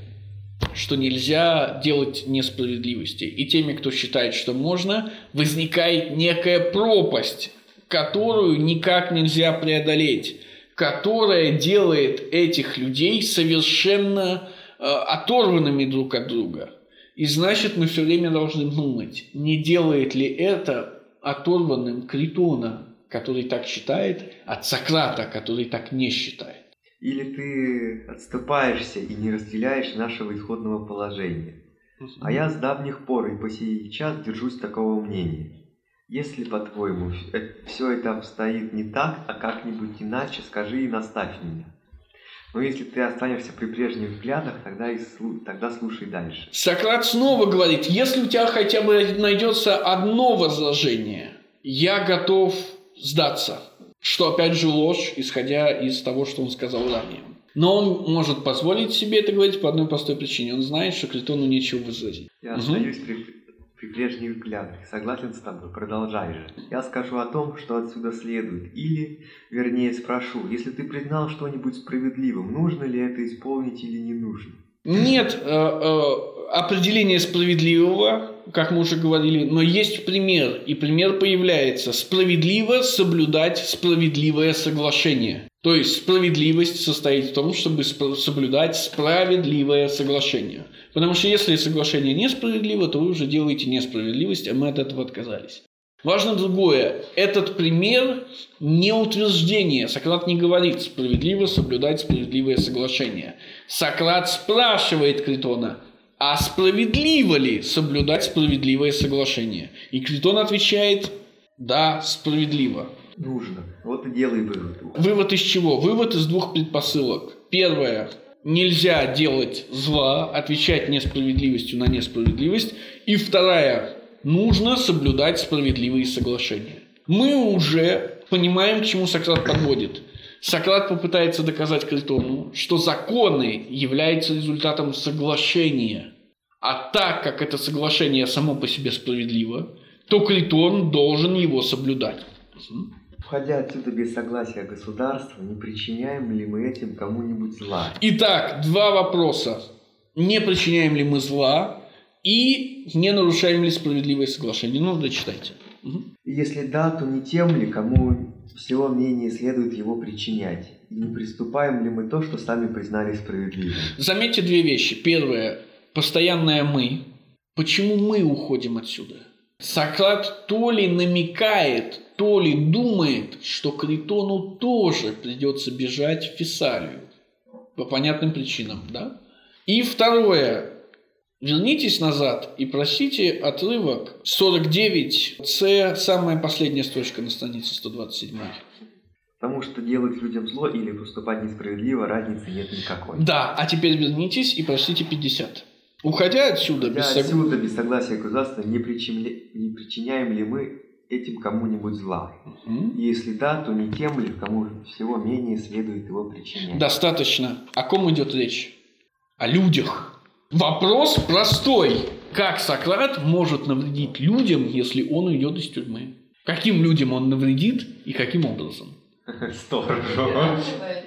A: что нельзя делать несправедливости, и теми, кто считает, что можно, возникает некая пропасть, которую никак нельзя преодолеть, которая делает этих людей совершенно э, оторванными друг от друга. И значит, мы все время должны думать, не делает ли это оторванным Критона, который так считает, от Сократа, который так не считает.
B: Или ты отступаешься и не разделяешь нашего исходного положения. А я с давних пор и по сей час держусь такого мнения. Если, по-твоему, все это обстоит не так, а как-нибудь иначе, скажи и наставь меня. Но если ты останешься при прежних взглядах, тогда, и слу- тогда слушай дальше.
A: Сократ снова говорит, если у тебя хотя бы найдется одно возражение, я готов сдаться. Что опять же ложь, исходя из того, что он сказал ранее. Но он может позволить себе это говорить по одной простой причине. Он знает, что Критону нечего возразить.
B: Я
A: Мгм.
B: остаюсь при, при прежних взглядах. Согласен с тобой, продолжай же. Я скажу о том, что отсюда следует. Или, вернее, спрошу, если ты признал что-нибудь справедливым, нужно ли это исполнить или не нужно?
A: Нет э, э, определения справедливого, как мы уже говорили, но есть пример, и пример появляется. Справедливо соблюдать справедливое соглашение. То есть справедливость состоит в том, чтобы соблюдать справедливое соглашение. Потому что если соглашение несправедливо, то вы уже делаете несправедливость, а мы от этого отказались. Важно другое. Этот пример не утверждение. Сократ не говорит справедливо соблюдать справедливое соглашение. Сократ спрашивает Критона, а справедливо ли соблюдать справедливое соглашение? И Критон отвечает, да, справедливо.
B: Нужно. Вот и делай вывод.
A: Вывод из чего? Вывод из двух предпосылок. Первое. Нельзя делать зла, отвечать несправедливостью на несправедливость. И вторая. Нужно соблюдать справедливые соглашения. Мы уже понимаем, к чему Сократ подводит. Сократ попытается доказать Критону, что законы являются результатом соглашения. А так как это соглашение само по себе справедливо, то Критон должен его соблюдать.
B: Входя отсюда без согласия государства, не причиняем ли мы этим кому-нибудь зла?
A: Итак, два вопроса. Не причиняем ли мы зла и не нарушаем ли справедливое соглашение? Ну, дочитайте.
B: И если да, то не тем ли, кому всего менее следует его причинять? И не приступаем ли мы то, что сами признали справедливым?
A: Заметьте две вещи. Первое. Постоянное «мы». Почему мы уходим отсюда? Сократ то ли намекает, то ли думает, что Критону тоже придется бежать в Фессалию. По понятным причинам, да? И второе. Вернитесь назад и просите отрывок 49С, самая последняя строчка на странице 127.
B: Потому что делать людям зло или поступать несправедливо, разницы нет никакой.
A: Да, а теперь вернитесь и просите 50. Уходя отсюда, без сог-
B: отсюда без согласия государства не, причинля- не причиняем ли мы этим кому-нибудь зла? И если да, то не тем ли, кому всего менее следует его причинять?
A: Достаточно. О ком идет речь? О людях. Вопрос простой. Как Сократ может навредить людям, если он уйдет из тюрьмы? Каким людям он навредит и каким образом? *laughs*
B: Сторожу.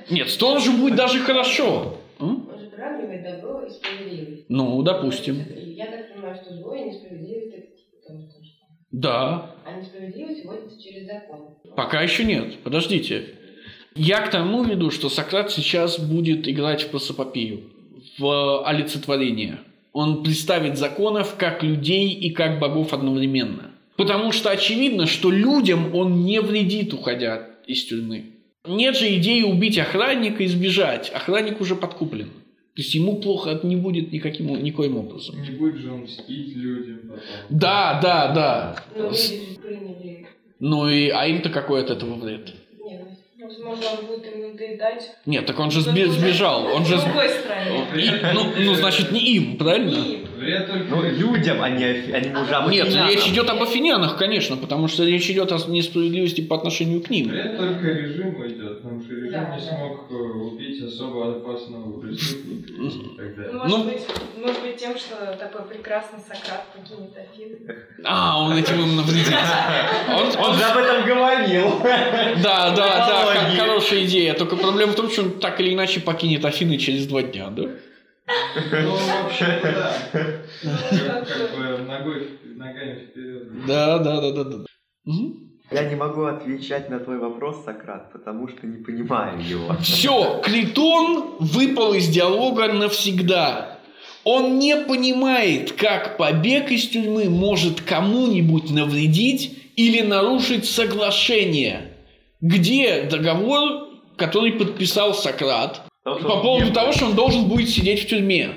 A: Нет, сторожу будет даже хорошо. М?
E: Он же приравнивает добро и справедливость.
A: Ну, допустим.
E: Я так понимаю, что зло и несправедливость это типа.
A: Да,
E: А несправедливость вводится через закон.
A: пока еще нет. Подождите. Я к тому веду, что Сократ сейчас будет играть в просопопею, в олицетворение. Он представит законов как людей и как богов одновременно. Потому что очевидно, что людям он не вредит, уходя из тюрьмы. Нет же идеи убить охранника и сбежать. Охранник уже подкуплен. То есть ему плохо не будет никаким, никоим образом.
C: Не будет же он мстить людям потом.
A: Да, да, да.
E: Но же приняли...
A: Ну и, а им-то какой от этого вред?
D: Возможно, он будет ему доедать.
A: Нет, так он же сби- сбежал. Он же...
D: С другой стороне.
A: И- ну, ну, значит, не им, правильно?
D: И
C: Вред только
B: Ну, людям, а не, а не мужам.
A: Нет,
B: афинянам.
A: речь идет об афинянах, конечно, потому что речь идет о несправедливости по отношению к ним.
C: Вред только режиму идет, потому что режим
E: Да,
C: не
E: да.
C: смог э, убить особо опасного преступника далее.
D: Может,
A: Ну-
D: быть, может быть тем, что такой прекрасный Сократ покинет Афины.
A: А, он этим им навредит. Он,
B: Он же об этом говорил.
A: Да, да, да, хорошая идея. Только проблема в том, что он так или иначе покинет Афины через два дня, да?
C: Ну, вообще, *laughs* да. Как бы ногой, ногами вперед.
A: Да, да, да, да, да.
B: Я не могу отвечать на твой вопрос, Сократ, потому что не понимаю его. *laughs*
A: Все, Критон выпал из диалога навсегда. Он не понимает, как побег из тюрьмы может кому-нибудь навредить или нарушить соглашение. Где договор, который подписал Сократ по поводу того, что он должен будет сидеть в тюрьме?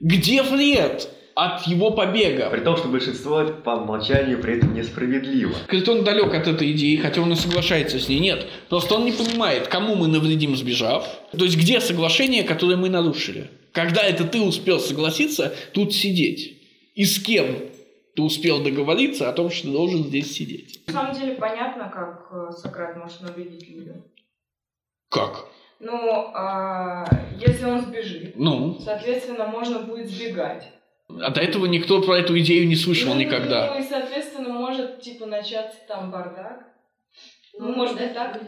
A: Где вред от его побега?
B: При том, что большинство по умолчанию при этом несправедливо.
A: Критон далек от этой идеи, хотя он и соглашается с ней. Нет, просто он не понимает, кому мы навредим, сбежав. То есть, где соглашение, которое мы нарушили? Когда это ты успел согласиться тут сидеть? И с кем ты успел договориться о том, что ты должен здесь сидеть?
D: На самом деле понятно, как э, Сократ может навредить людям.
A: Как?
D: Ну, а если он сбежит,
A: Ну,
D: соответственно, можно будет сбегать.
A: а до этого никто про эту идею не слышал
D: Ну,
A: никогда.
D: Ну, и, соответственно, может, типа, начаться там бардак. Ну,
E: Ну,
D: может быть, так.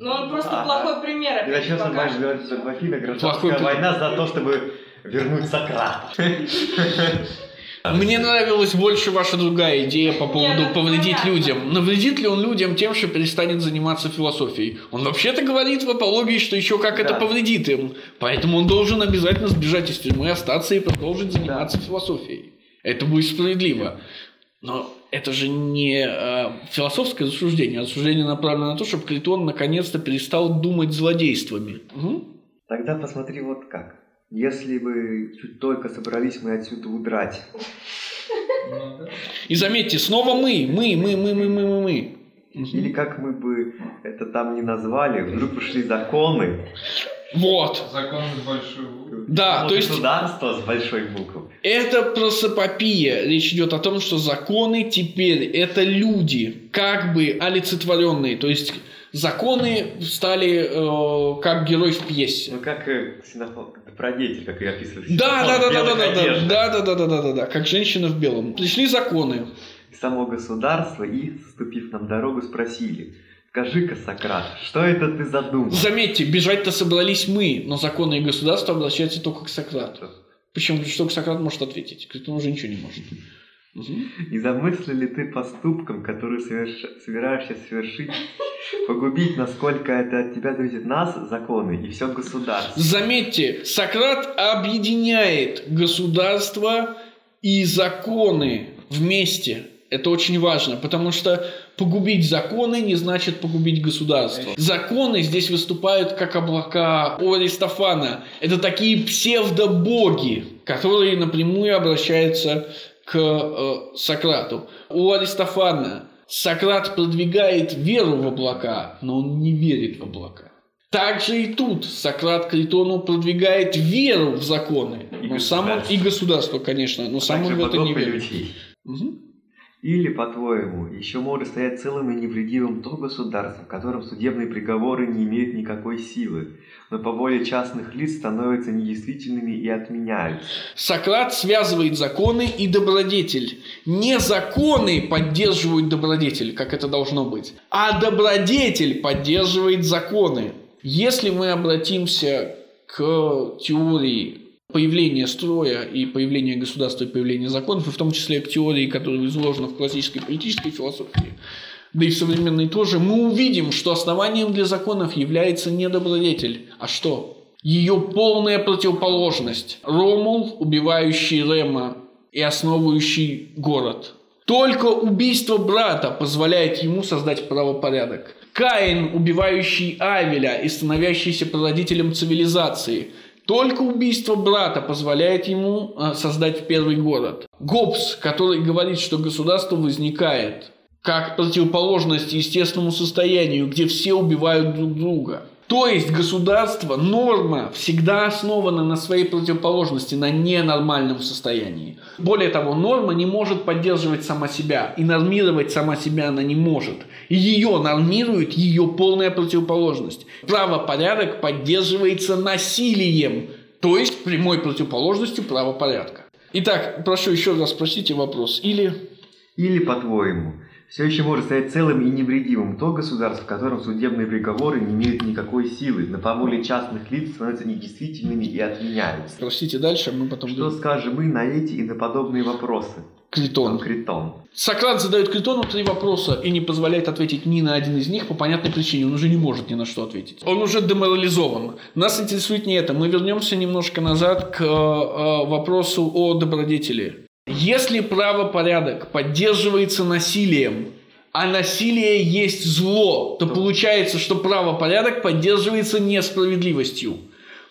D: Ну, он просто
B: Ага.
D: плохой пример.
B: И
D: опять
B: начнется
D: покажет.
B: матч говорить, что
A: Плохой
B: гражданская война за то, чтобы вернуть Сократа. *laughs*
A: Мне нравилась больше ваша другая идея по поводу
D: это
A: повредить
D: понятно.
A: людям. Навредит ли он людям тем, что перестанет заниматься философией? Он вообще-то говорит в апологии, что еще как это
B: Да.
A: повредит им. Поэтому он должен обязательно сбежать из тюрьмы, остаться и продолжить заниматься философией. Это будет справедливо. Но это же не э, философское рассуждение, а рассуждение направлено на то, чтобы Критон наконец-то перестал думать злодействами. Мгм.
B: Тогда посмотри вот как. Если бы чуть только собрались мы отсюда удрать.
A: И заметьте, снова мы, мы, мы, мы, мы, мы, мы, мы.
B: Или как мы бы это там не назвали, вдруг пришли законы,
A: Вот.
C: Закон с большой буквы.
A: Да,
B: ну,
A: то есть
B: государство с большой буквы.
A: Это просопопия. Речь идет о том, что законы теперь это люди, как бы олицетворенные. То есть законы стали э, как герой в пьесе.
B: Ну как э, ксенофоб, добродетель, как ее описывали.
A: Да, да, да, да, да, да, да,
B: да.
A: да, да, да, да, да, как женщина в белом. Пришли законы.
B: Само государство и, ступив нам дорогу, спросили, скажи-ка, Сократ, что это ты задумал?
A: Заметьте, бежать-то собрались мы, но законы и государство обращаются только к Сократу. Причем что Сократ может ответить? Критон уже ничего не может. Мгм.
B: Не замыслил ли ты поступком, который соверш- собираешься совершить, погубить, насколько это от тебя зависит нас, законы, и все государство?
A: Заметьте, Сократ объединяет государство и законы вместе. Это очень важно, потому что погубить законы не значит погубить государство. Законы здесь выступают как облака у Аристофана. Это такие псевдобоги, которые напрямую обращаются к э, Сократу. У Аристофана Сократ продвигает веру в облака, но он не верит в облака. Также и тут Сократ Критону продвигает веру в законы.
B: И
A: но сам он, и государство, конечно, но сам он в это не верит.
B: людей.
A: Мгм.
B: Или, по-твоему, еще может стоять целым и невредимым то государство, в котором судебные приговоры не имеют никакой силы, но по воле частных лиц становятся недействительными и отменяются.
A: Сократ связывает законы и добродетель. Не законы поддерживают добродетель, как это должно быть, а добродетель поддерживает законы. Если мы обратимся к теории появления строя и появления государства и появления законов, и в том числе к теории, которая изложена в классической политической философии, да и в современной тоже, мы увидим, что основанием для законов является не добродетель, а что? Ее полная противоположность. Ромул, убивающий Рема и основывающий город. Только убийство брата позволяет ему создать правопорядок. Каин, убивающий Авеля и становящийся прародителем цивилизации. Только убийство брата позволяет ему э, создать первый город. Гоббс, который говорит, что государство возникает как противоположность естественному состоянию, где все убивают друг друга. То есть государство, норма всегда основана на своей противоположности, на ненормальном состоянии. Более того, норма не может поддерживать сама себя, и нормировать сама себя она не может. Ее нормирует ее полная противоположность. Правопорядок поддерживается насилием, то есть прямой противоположностью правопорядка. Итак, прошу еще раз спросите вопрос. Или
B: Или, по-твоему, все еще может стоять целым и невредимым то государство, в котором судебные приговоры не имеют никакой силы, по воле частных лиц становятся недействительными и отменяются.
A: Простите дальше, мы потом...
B: Что скажем мы на эти и на подобные вопросы?
A: Критон.
B: Критон.
A: Сократ задает Критону три вопроса и не позволяет ответить ни на один из них по понятной причине. Он уже не может ни на что ответить. Он уже деморализован. Нас интересует не это. Мы вернемся немножко назад к э, э, вопросу о добродетели. Если правопорядок поддерживается насилием, а насилие есть зло, то получается, что правопорядок поддерживается несправедливостью.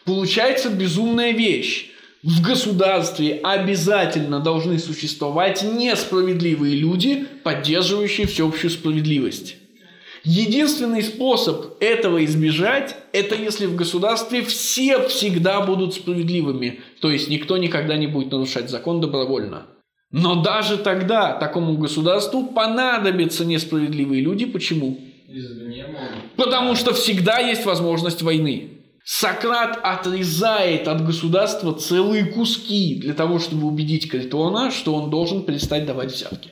A: Получается безумная вещь. В государстве обязательно должны существовать несправедливые люди, поддерживающие всеобщую справедливость. Единственный способ этого избежать, это если в государстве все всегда будут справедливыми, то есть никто никогда не будет нарушать закон добровольно. Но даже тогда такому государству понадобятся несправедливые люди. Почему? Потому что всегда есть возможность войны. Сократ отрезает от государства целые куски для того, чтобы убедить Критона, что он должен перестать давать взятки.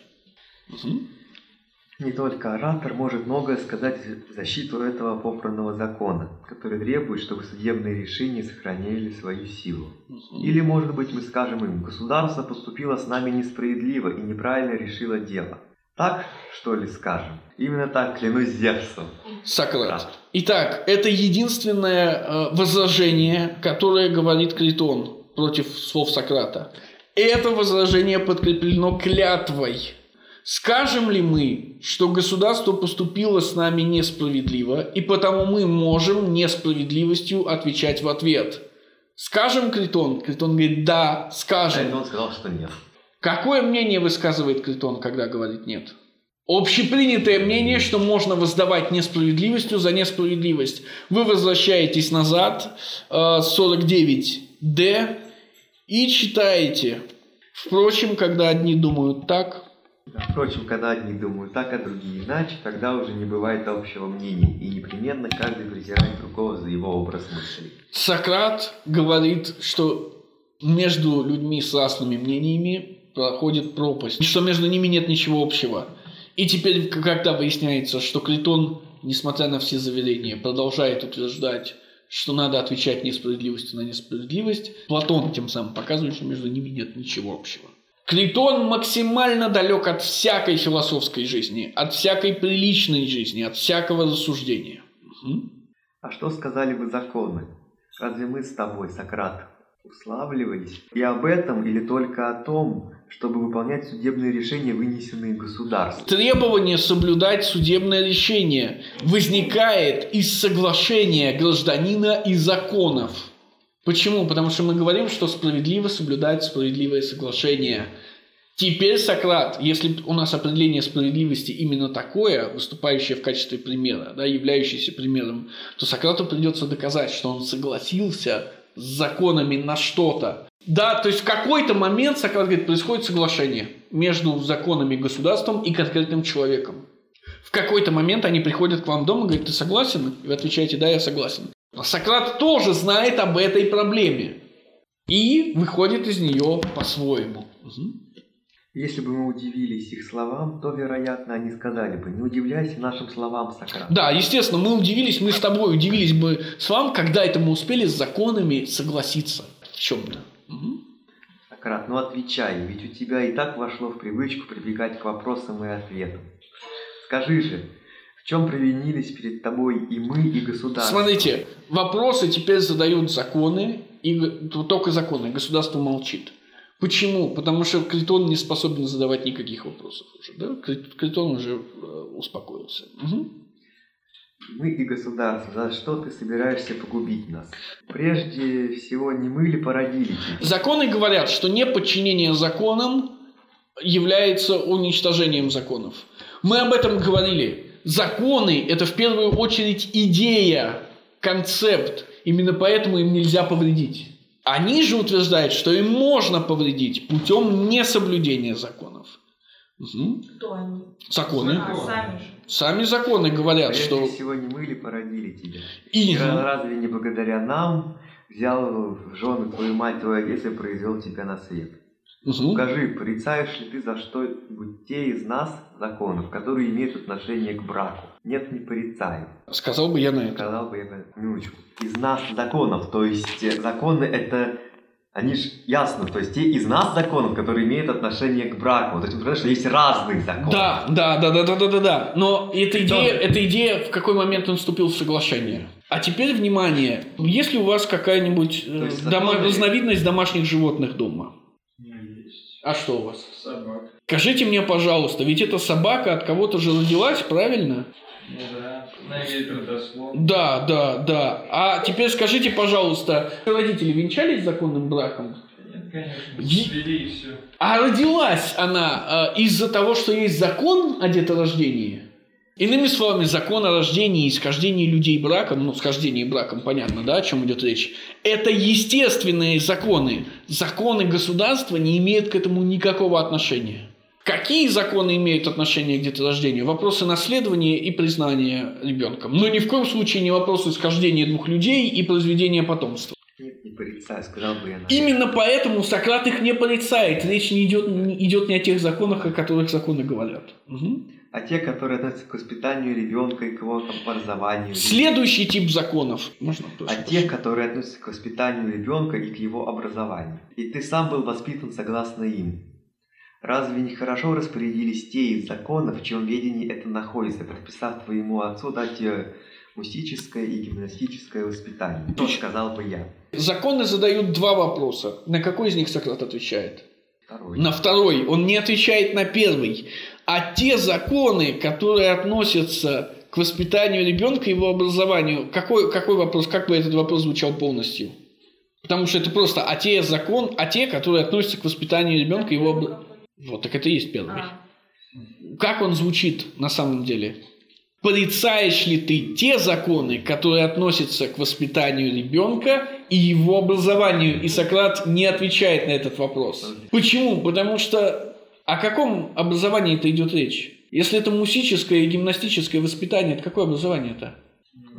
A: Мгм.
B: Не только оратор может многое сказать в защиту этого попранного закона, который требует, чтобы судебные решения сохраняли свою силу. Или, может быть, мы скажем им, государство поступило с нами несправедливо и неправильно решило дело. Так, что ли, скажем? Именно так, клянусь Зевсом.
A: Сократ. Итак, это единственное э, возражение, которое говорит Критон против слов Сократа. Это возражение подкреплено клятвой. Скажем ли мы, что государство поступило с нами несправедливо, и потому мы можем несправедливостью отвечать в ответ? Скажем, Критон? Критон говорит, да,
B: А
A: скажем.
B: это он сказал, что нет.
A: Какое мнение высказывает Критон, когда говорит нет? Общепринятое мнение, что можно воздавать несправедливостью за несправедливость. Вы возвращаетесь назад, э, 49D, и читаете. Впрочем, когда одни думают так,
B: Впрочем, когда одни думают так, а другие иначе, тогда уже не бывает общего мнения, и непременно каждый презирает другого за его образ мыслей.
A: Сократ говорит, что между людьми с разными мнениями проходит пропасть, что между ними нет ничего общего. И теперь, когда выясняется, что Критон, несмотря на все заверения, продолжает утверждать, что надо отвечать несправедливостью на несправедливость, Платон тем самым показывает, что между ними нет ничего общего. Критон максимально далек от всякой философской жизни, от всякой приличной жизни, от всякого рассуждения. Мгм.
B: А что сказали бы законы? Разве мы с тобой, Сократ, уславливались и об этом или только о том, чтобы выполнять судебные решения, вынесенные государством?
A: Требование соблюдать судебное решение возникает из соглашения гражданина и законов. Почему? Потому что мы говорим, что справедливо соблюдать справедливое соглашение. Теперь Сократ, если у нас определение справедливости именно такое, выступающее в качестве примера, да, являющееся примером, то Сократу придется доказать, что он согласился с законами на что-то. Да, то есть в какой-то момент, Сократ говорит, происходит соглашение между законами государством и конкретным человеком. В какой-то момент они приходят к вам дома и говорят, ты согласен? И вы отвечаете, да, я согласен. А Сократ тоже знает об этой проблеме. И выходит из нее по-своему.
B: Если бы мы удивились их словам, то, вероятно, они сказали бы, не удивляйся нашим словам, Сократ.
A: Да, естественно, мы удивились, мы с тобой удивились бы с вами, когда это мы успели с законами согласиться в чем-то. Мгм.
B: Сократ, ну отвечай, ведь у тебя и так вошло в привычку прибегать к вопросам и ответам. Скажи же, в чем провинились перед тобой и мы, и государство?
A: Смотрите, вопросы теперь задают законы, и только законы, государство молчит. Почему? Потому что Критон не способен задавать никаких вопросов уже. Да? Крит- Критон уже э, успокоился. Мгм.
B: Мы и государство, за что ты собираешься погубить нас? Прежде всего, не мы ли породили тебя?
A: Законы говорят, что неподчинение законам является уничтожением законов. Мы об этом говорили. Законы – это в первую очередь идея, концепт. Именно поэтому им нельзя повредить. Они же утверждают, что им можно повредить путем несоблюдения законов. Мгм.
D: Кто они?
A: Законы.
D: А, сами же.
A: Сами законы говорят,
B: Прежде
A: что...
B: всего, не мы ли породили тебя?
A: И...
B: Разве не благодаря нам взял в жены твою мать, твой отец и произвел тебя на свет?
A: Мгм.
B: Скажи, порицаешь ли ты за что-нибудь те из нас законов, которые имеют отношение к браку? Нет, не порицаю.
A: Сказал бы я на это.
B: Сказал бы я бы, минуточку. Из нас законов, то есть э, законы это... Они же ясно, то есть те из нас законов, которые имеют отношение к браку. То есть, понимаешь, что есть разные законы.
A: Да, да, да, да, да, да, да, да. Но эта идея,
B: Да.
A: эта идея, в какой момент он вступил в соглашение. А теперь внимание, есть ли у вас какая-нибудь э, дома-
B: законы-
A: разновидность домашних животных дома? А что у вас?
C: Собак.
A: Скажите мне, пожалуйста, ведь эта собака от кого-то же родилась, правильно?
C: Ну да. На родословно.
A: Да, да, да. А теперь скажите, пожалуйста, родители венчались законным браком?
C: Нет, конечно. Свели и все.
A: А родилась она э, из-за того, что есть закон о деторождении? Иными словами, закон о рождении и схождении людей браком, ну, схождении браком, понятно, да, о чем идет речь, это естественные законы. Законы государства не имеют к этому никакого отношения. Какие законы имеют отношение к деторождению? Вопросы наследования и признания ребенком. Но ни в коем случае не вопросы схождения двух людей и произведения потомства.
B: Нет, не порицаю, сказал бы я. наверное.
A: Именно поэтому Сократ их не порицает. Речь не идет, не идет не о тех законах, о которых законы говорят. Мгм.
B: А те, которые относятся к воспитанию ребенка и к его там, образованию.
A: Следующий тип законов. Можно
B: А
A: тоже?
B: тех, которые относятся к воспитанию ребенка и к его образованию. И ты сам был воспитан согласно им. Разве не хорошо распорядились те из законов, в чем ведении это находится, предписав твоему отцу дать тебе музическое и гимнастическое воспитание? Что сказал бы я?
A: Законы задают два вопроса. На какой из них Сократ отвечает?
B: Второй.
A: На второй. Он не отвечает на первый. А те законы, которые относятся к воспитанию ребенка и его образованию, какой, какой вопрос, как бы этот вопрос звучал полностью? Потому что это просто а те закон, а те, которые относятся к воспитанию ребенка и его образованию. Вот, так это и есть первый.
D: А,
A: Как он звучит на самом деле? Порицаешь ли ты те законы, которые относятся к воспитанию ребенка и его образованию? И Сократ не отвечает на этот вопрос. Почему? Потому что о каком образовании это идет речь? Если это мусическое и гимнастическое воспитание, это какое образование это?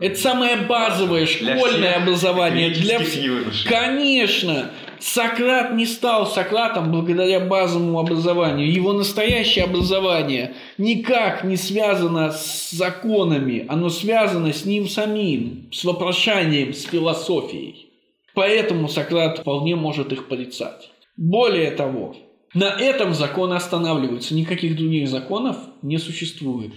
A: Это самое базовое
B: Для
A: школьное
B: всех
A: образование для всех. Конечно, Сократ не стал Сократом благодаря базовому образованию. Его настоящее образование никак не связано с законами, оно связано с ним самим, с вопрошанием, с философией. Поэтому Сократ вполне может их порицать. Более того, на этом законы останавливаются. Никаких других законов не существует.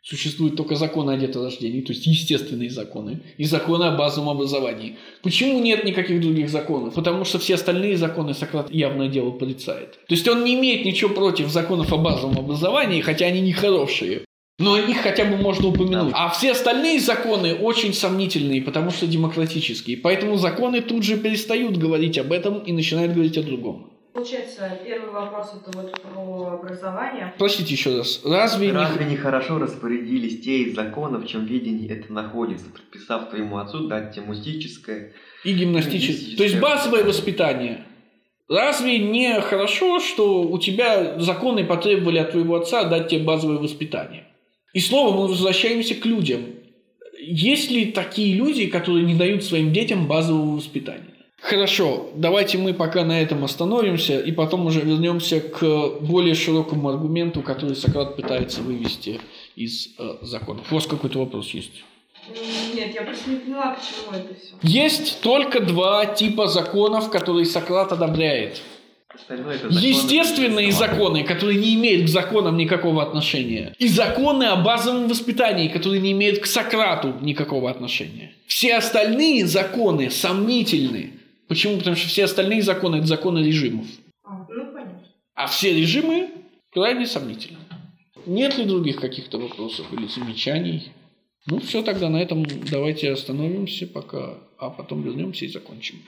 A: Существуют только законы о деторождении, то есть естественные законы, и законы о базовом образовании. Почему нет никаких других законов? Потому что все остальные законы Сократ явное дело порицает. То есть он не имеет ничего против законов о базовом образовании, хотя они не хорошие. Но их хотя бы можно упомянуть. А все остальные законы очень сомнительные, потому что демократические. Поэтому законы тут же перестают говорить об этом и начинают говорить о другом.
D: Получается, первый вопрос это вот про образование.
A: Простите еще раз. Разве, не-
B: Разве не хорошо распорядились те из законов, в чем ведении это находится, предписав твоему отцу дать тебе музическое
A: и гимнастическое?
B: Гимнастическое.
A: То есть базовое воспитание. Разве не хорошо, что у тебя законы потребовали от твоего отца дать тебе базовое воспитание? И снова мы возвращаемся к людям. Есть ли такие люди, которые не дают своим детям базового воспитания? Хорошо, давайте мы пока на этом остановимся и потом уже вернемся к более широкому аргументу, который Сократ пытается вывести из э, законов. У вас какой-то вопрос есть?
D: М, Нет, я просто не поняла, почему это все.
A: Есть только два типа законов, которые Сократ одобряет.
B: Остальное это законы
A: Естественные законы, которые не имеют к законам никакого отношения. И законы о базовом воспитании, которые не имеют к Сократу никакого отношения. Все остальные законы сомнительны. Почему? Потому что все остальные законы – это законы режимов.
D: А, ну, понятно.
A: А все режимы крайне сомнительны. Нет ли других каких-то вопросов или замечаний? Ну, все, тогда на этом давайте остановимся пока, а потом вернемся и закончим.